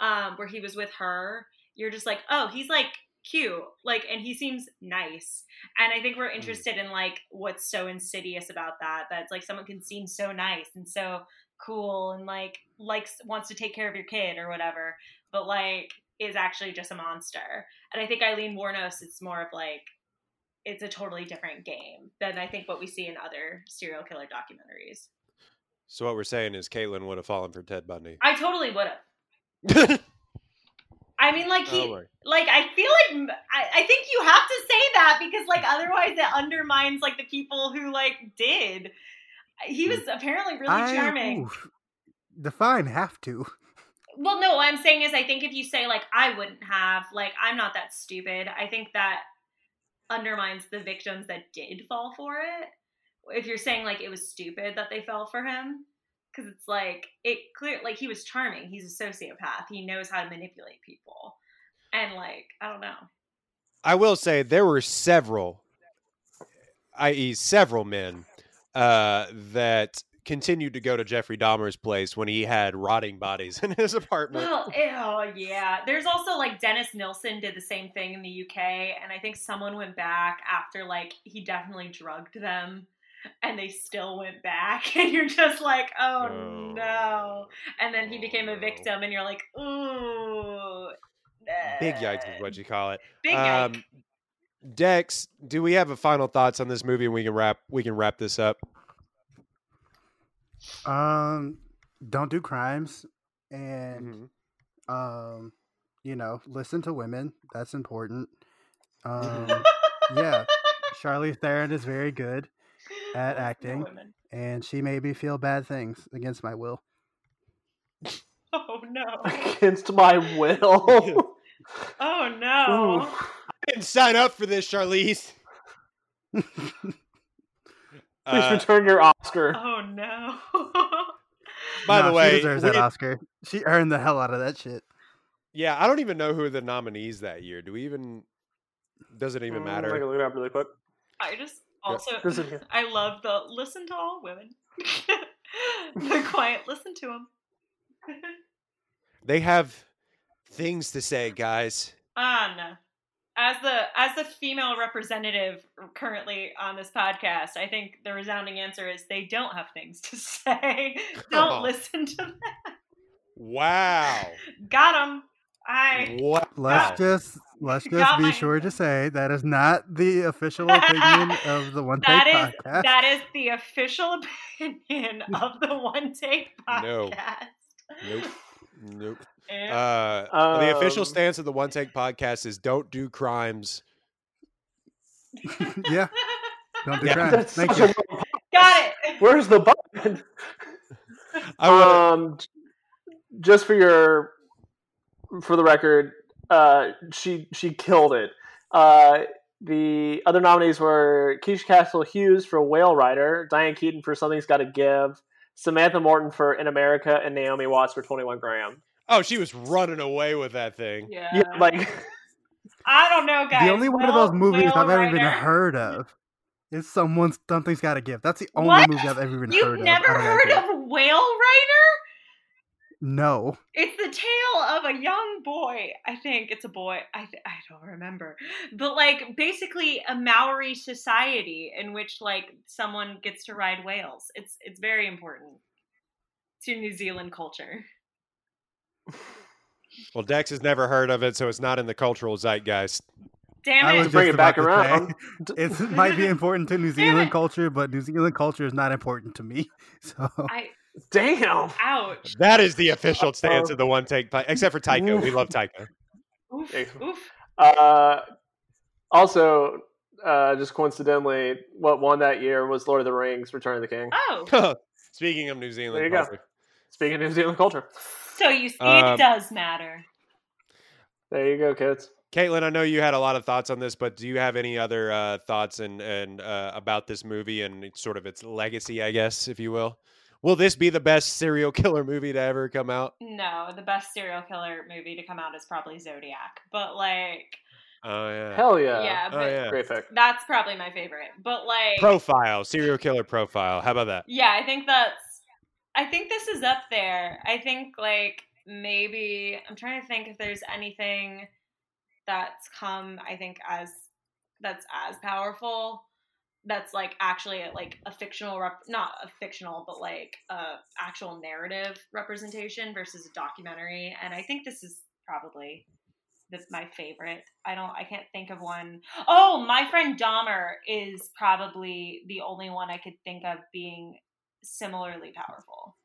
um where he was with her, you're just like, "Oh, he's like cute." Like and he seems nice. And I think we're interested in like what's so insidious about that that's like someone can seem so nice and so cool and like likes wants to take care of your kid or whatever, but like is actually just a monster. And I think Aileen Wuornos, it's more of like it's a totally different game than I think what we see in other serial killer documentaries. So what we're saying is Caitlin would have fallen for Ted Bundy. I totally would have. I mean, like he, Oh, like I feel like I, I think you have to say that because like otherwise it undermines like the people who like did. He was apparently really I- charming. oof. define have to. Well, no, what I'm saying is, I think if you say like I wouldn't have, like I'm not that stupid. I think that undermines the victims that did fall for it. If you're saying like it was stupid that they fell for him, because it's like it clear, like he was charming. He's a sociopath. He knows how to manipulate people, and like I don't know. I will say there were several, i.e., several men uh, that continued to go to Jeffrey Dahmer's place when he had rotting bodies in his apartment. Well, oh yeah. There's also like Dennis Nilsen did the same thing in the UK, and I think someone went back after like he definitely drugged them, and they still went back, and you're just like, oh Oh. no. And then he became a victim, and you're like, ooh. Big yikes is what you call it. Big yikes. Um, Dex, do we have a final thoughts on this movie and we can wrap we can wrap this up? Um, don't do crimes, and Mhm. um, you know, listen to women. That's important. Um, yeah, Charlize Theron is very good at No acting. and she made me feel bad things against my will. Oh no. Against my will. Oh no. Ooh. I didn't sign up for this, Charlize. Please Uh, return your Oscar. Oh no. by Nah, the way, she deserves that we- Oscar. She earned the hell out of that shit. yeah, I don't even know who are the nominees that year. Do we even? Does it even Mm, I can matter? look it up really quick. I just also This is- I love the listen to all women. the quiet listen to them. They have things to say, guys. Um, as the as the female representative currently on this podcast, I think the resounding answer is they don't have things to say. don't Oh. listen to them. Wow. Got them. I What? Let's Wow. just let's Got just be my sure to say that is not the official opinion of the One Take that is Podcast. that is the official opinion of the One Take No. podcast. Nope. Nope. Uh, the official Um, stance of the One Take Podcast is don't do crimes. yeah, don't do Yeah. crime. That's Thank you. Got it. Where's the button? I would, um, just for your, for the record, uh, she she killed it. Uh, the other nominees were Keisha Castle Hughes for Whale Rider, Diane Keaton for Something's Got to Give, Samantha Morton for In America, and Naomi Watts for Twenty One Gram. Oh, she was running away with that thing. Yeah. Yeah, like I don't know, guys. the only one of those movies Whale I've ever even heard of is someone's Something's Got to Give. That's the only What? movie I've ever even heard of. You've heard never of. heard of. Whale Rider? No. It's the tale of a young boy. I think it's a boy. I th- I don't remember. But like basically a Maori society in which like someone gets to ride whales. It's it's very important to New Zealand culture. Well, Dex has never heard of it, so it's not in the cultural zeitgeist. Damn I it. was to bring it back about to say, around. It might be important to New Zealand culture, but New Zealand culture is not important to me. So I Damn. ouch. That is the official stance Uh, of the One Take, except for Taika. We love Taika. Oof. Oof. Uh, also, uh, just coincidentally, what won that year was Lord of the Rings: Return of the King. Oh. Speaking of New Zealand, There you go. Speaking of New Zealand culture, So you see Um, it does matter. there you go, kids. Caitlin, I know you had a lot of thoughts on this, but do you have any other uh, thoughts and and uh, about this movie and sort of its legacy, I guess, if you will? Will this be the best serial killer movie to ever come out? No, the best serial killer movie to come out is probably Zodiac. But like Oh yeah. Hell yeah! yeah, Oh yeah. Great pick. that's probably my favorite. But like Profile, serial killer profile. How about that? Yeah, I think that's I think this is up there. I think like maybe I'm trying to think if there's anything that's come I think as that's as powerful that's like actually like a fictional rep not a fictional but like a actual narrative representation versus a documentary and I think this is probably that's my favorite. I don't I can't think of one. Oh, my friend Dahmer is probably the only one I could think of being similarly powerful.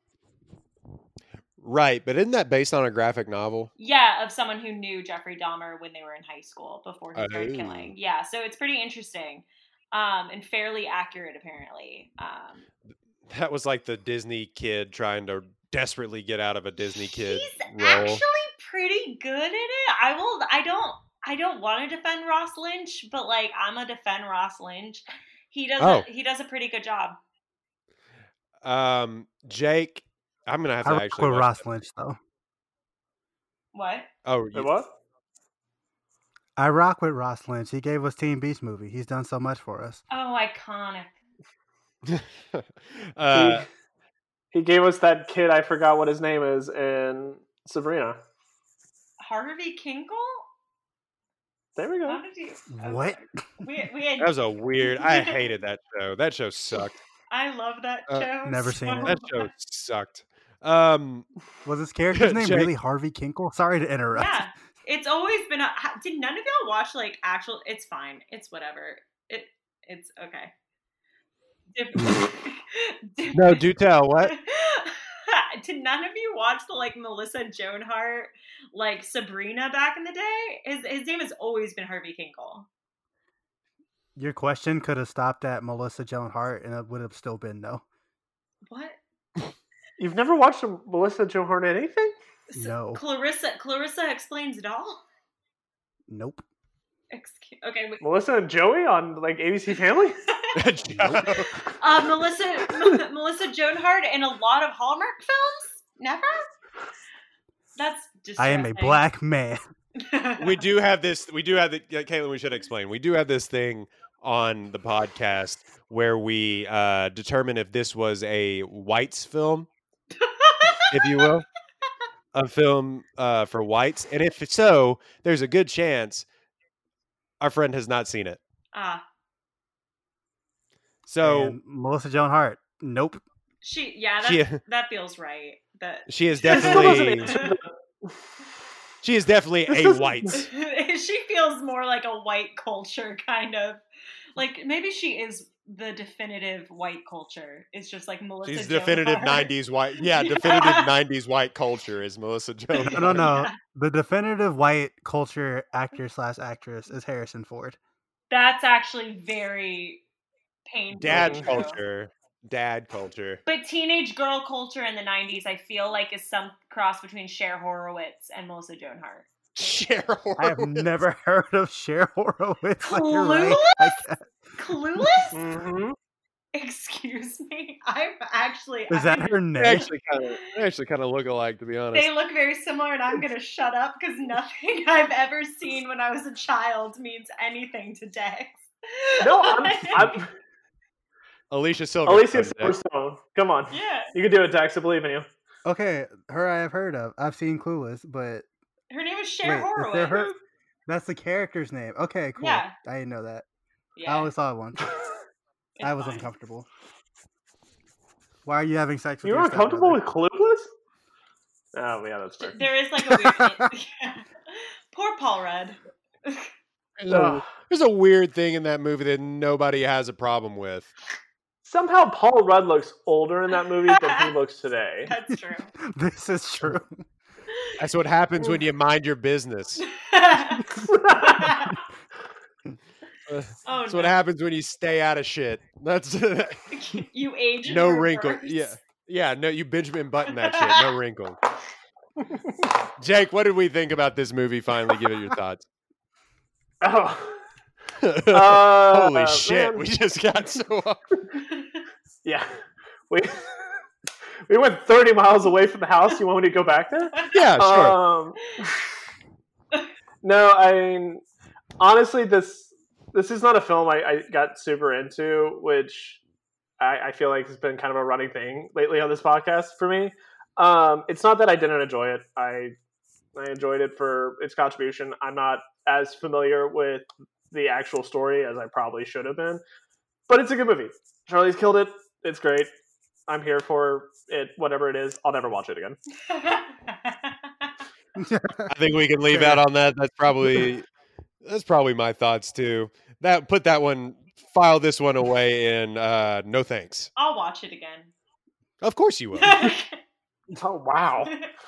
Right, but isn't that based on a graphic novel? Yeah, of someone who knew Jeffrey Dahmer when they were in high school before he started Oh. killing. Yeah, so it's pretty interesting. Um, and fairly accurate apparently. Um, That was like the Disney kid trying to desperately get out of a Disney kid he's role. actually pretty good at it. I will I don't I don't want to defend Ross Lynch, but like I'm a defend Ross Lynch. He does Oh. a, he does a pretty good job. Um, Jake, I'm gonna have I to rock actually. with Ross that. Lynch though. What? Oh, Wait, you, what? I rock with Ross Lynch. He gave us Teen Beach movie. He's done so much for us. Oh, iconic. uh, He gave us that kid. I forgot what his name is in Sabrina. Harvey Kinkle? There we go. did you? What? We we had. that was a weird. I hated that show. That show sucked. I love that Uh, show. never so seen it. That show sucked. Um, Was his character's name Jake. really Harvey Kinkle? Sorry to interrupt. Yeah, it's always been. A, did none of y'all watch like actual? It's fine. It's whatever. It it's okay. Did- no, do tell. What? Did none of you watch the like Melissa Joan Hart, like Sabrina back in the day? His his name has always been Harvey Kinkle. Your question could have stopped at Melissa Joan Hart, and it would have still been no. What? You've never watched a Melissa Joan Hart anything? S- No. Clarissa Clarissa explains it all. Nope. Excuse, okay, wait. Melissa and Joey on like ABC Family? Uh, Melissa M- Melissa Joan Hart in a lot of Hallmark films. Never. That's just. I am a black man. we do have this. We do have the. Yeah, Caitlin, we should explain. We do have this thing on the podcast where we uh, determine if this was a whites film, if you will. a film uh, for whites? And if so, there's a good chance our friend has not seen it. Ah, So And Melissa Joan Hart. Nope. she. Yeah, that She- that feels right. That she is This still doesn't definitely answer the- she is definitely a white. she feels more like a white culture kind of. Like maybe she is the definitive white culture. It's just like Melissa. She's Joan definitive Hart. '90s white. Yeah, definitive '90s white culture is Melissa Joan. No, no, no. Yeah. The definitive white culture actor slash actress is Harrison Ford. That's actually very painful. Dad culture. Dad culture. But teenage girl culture in the '90s, I feel like, is some cross between Cher Horowitz and Melissa Joan Hart. Cheryl. I have never heard of Cher Horowitz. Like, you're right. Clueless? I can't- Clueless? Mhm. Excuse me. I'm actually. Is that I'm- her They name? actually kind of, they actually kind of look alike, to be honest. They look very similar, and I'm gonna shut up because nothing I've ever seen when I was a child means anything to Dex. No, I'm, I'm Alicia Silver. Alicia Silverstone. Come on, yeah, you can do it, Dax. I believe in you. Okay, her I have heard of. I've seen Clueless, but her name is Cher wait, Horowitz. there her? That's the character's name. Okay, cool. Yeah. I didn't know that. I Yeah, only saw it once. I was fine. uncomfortable. Why are you having sex with You were your uncomfortable with Clueless? Oh yeah, that's fair. There is like a weird. yeah. Poor Paul Rudd. There's a, there's a weird thing in that movie that nobody has a problem with. Somehow Paul Rudd looks older in that movie than he looks today. That's true. This is true. That's what happens when you mind your business. oh That's no. what happens when you stay out of shit. That's you age. no wrinkle. Yeah, yeah. No, you Benjamin Button that shit. No wrinkle. Jake, what did we think about this movie? Finally, give it your thoughts. Oh, uh, Holy shit, man. we just got so off. Yeah, we we went thirty miles away from the house. You want me to go back there? Yeah, sure. Um, no, I mean, honestly, this this is not a film I, I got super into, which I, I feel like has been kind of a running thing lately on this podcast for me. Um, it's not that I didn't enjoy it. I I enjoyed it for its contribution. I'm not as familiar with the actual story as I probably should have been, but it's a good movie. Charlize killed it. It's great. I'm here for it, whatever it is. I'll never watch it again. I think we can leave out on that. That's probably that's probably my thoughts too. That put that one, file this one away in uh, no thanks. I'll watch it again. Of course you will. Oh wow!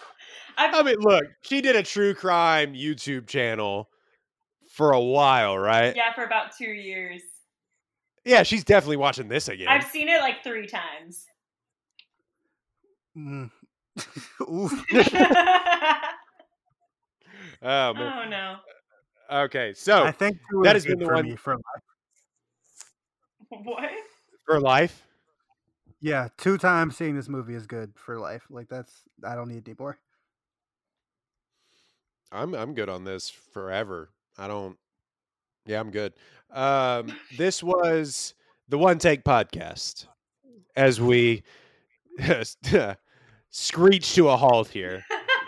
I've, I mean, look, she did a true crime YouTube channel for a while, right? yeah, for about two years. Yeah, she's definitely watching this again. I've seen it like three times. Mm. Oh man. oh no. Okay, so I think two that is has been the for one- me for life. What? for life. Yeah, two times seeing this movie is good for life. Like that's I don't need any more. I'm I'm good on this forever. I don't. Yeah, I'm good. Um, this was the One Take Podcast. As we screech to a halt here.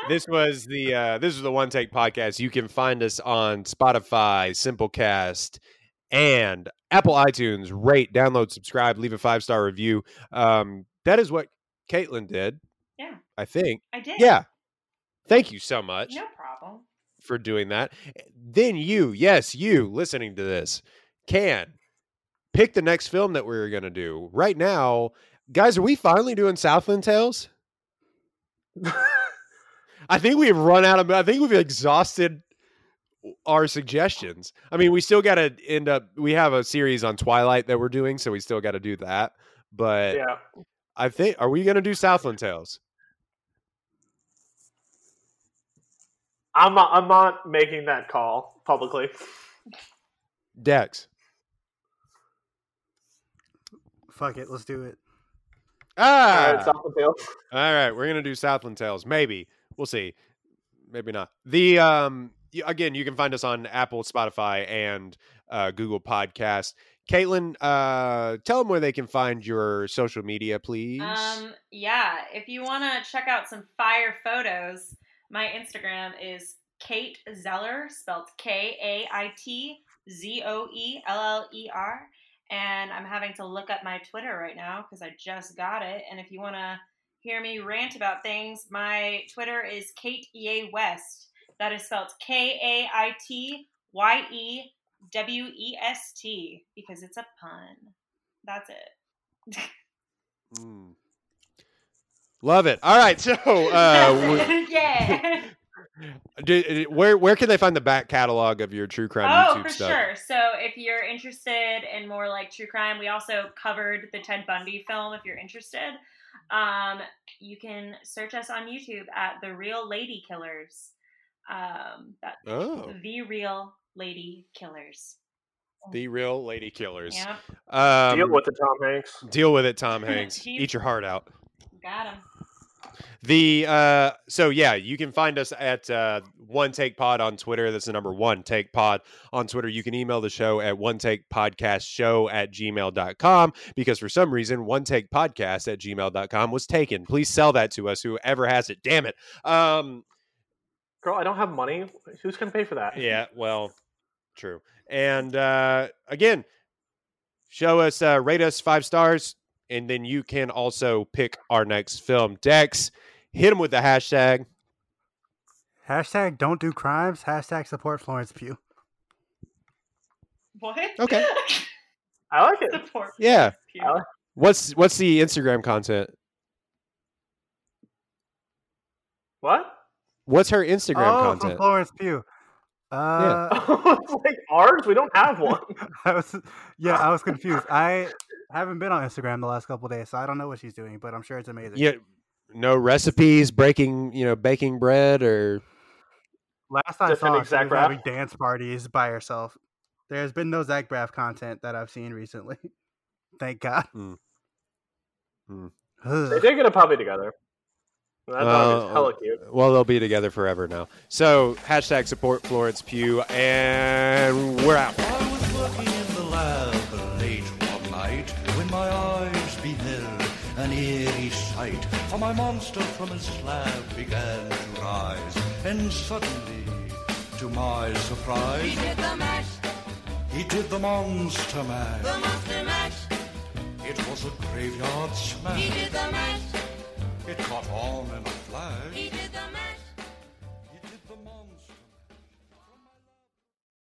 This was the uh, this is the One Take Podcast. You can find us on Spotify, Simplecast, and Apple iTunes. Rate, download, subscribe, leave a five star review. Um, that is what Caitlin did. Yeah. I think. I did. Yeah. Thank you so much No problem. For doing that. Then you, yes, you listening to this, can pick the next film that we're going to do. Right now, guys, are we finally doing Southland Tales? I think we've run out of, I think we've exhausted our suggestions. I mean, we still got to end up, we have a series on Twilight that we're doing, so we still got to do that. But Yeah, I think, are we going to do Southland Tales? I'm not. I'm not making that call publicly. Dex. Fuck it, let's do it. Ah! All right, Southland Tales. All right, we're gonna do Southland Tales. Maybe we'll see. Maybe not. The um again, you can find us on Apple, Spotify, and uh, Google Podcast. Caitlin, uh, tell them where they can find your social media, please. Um, yeah, if you want to check out some fire photos, My Instagram is Kait Zoeller, spelled K A I T Z O E L L E R. And I'm having to look up my Twitter right now because I just got it. And if you want to hear me rant about things, my Twitter is Kate E. West. That is spelled K A I T Y E W E S T because it's a pun. That's it. Mm. Love it. All right, so uh, yeah. do- where where can they find the back catalog of your true crime Oh, YouTube for stuff? sure. So if you're interested in more like true crime, we also covered the Ted Bundy film. If you're interested, um, you can search us on YouTube at the Real Lady Killers. Um, that Oh, the Real Lady Killers. the real lady killers. Yep, Um, Deal with it, Tom Hanks. deal with it, Tom Hanks. Eat your heart out. Got him. The uh so yeah, you can find us at uh one take pod on Twitter. That's the number one take pod on Twitter. You can email the show at one take podcast show at gmail.com because for some reason one take podcast at gmail.com was taken. Please sell that to us, whoever has it. Damn it. Um Girl, I don't have money. Who's gonna pay for that? yeah, well, true. And uh again, show us uh rate us five stars, and then you can also pick our next film. Dex, hit him with the hashtag. Hashtag don't do crimes. Hashtag support Florence Pugh. What? Okay. I like it. Support. Yeah. Like- What's what's the Instagram content? What? What's her Instagram oh, from content? Florence Pugh. Uh, it's like ours. We don't have one. I was, yeah, I was confused. I haven't been on Instagram the last couple of days, so I don't know what she's doing, but I'm sure it's amazing. Yeah, no recipes, breaking, you know, baking bread or Last time, I saw, she Zach was having dance parties by herself. There's been no Zach Braff content that I've seen recently. Thank God. Mm. Mm. They did get a puppy together. That dog is hella cute. well, they'll be together forever now. So hashtag support Florence Pugh, and we're out. I was working in the lab late one night when my eyes beheld an eerie sight. For my monster from his slab began to rise, and suddenly, to my surprise, He did the mash, he did the monster the monster mash. It was a graveyard He did the mash, It caught on in a flash.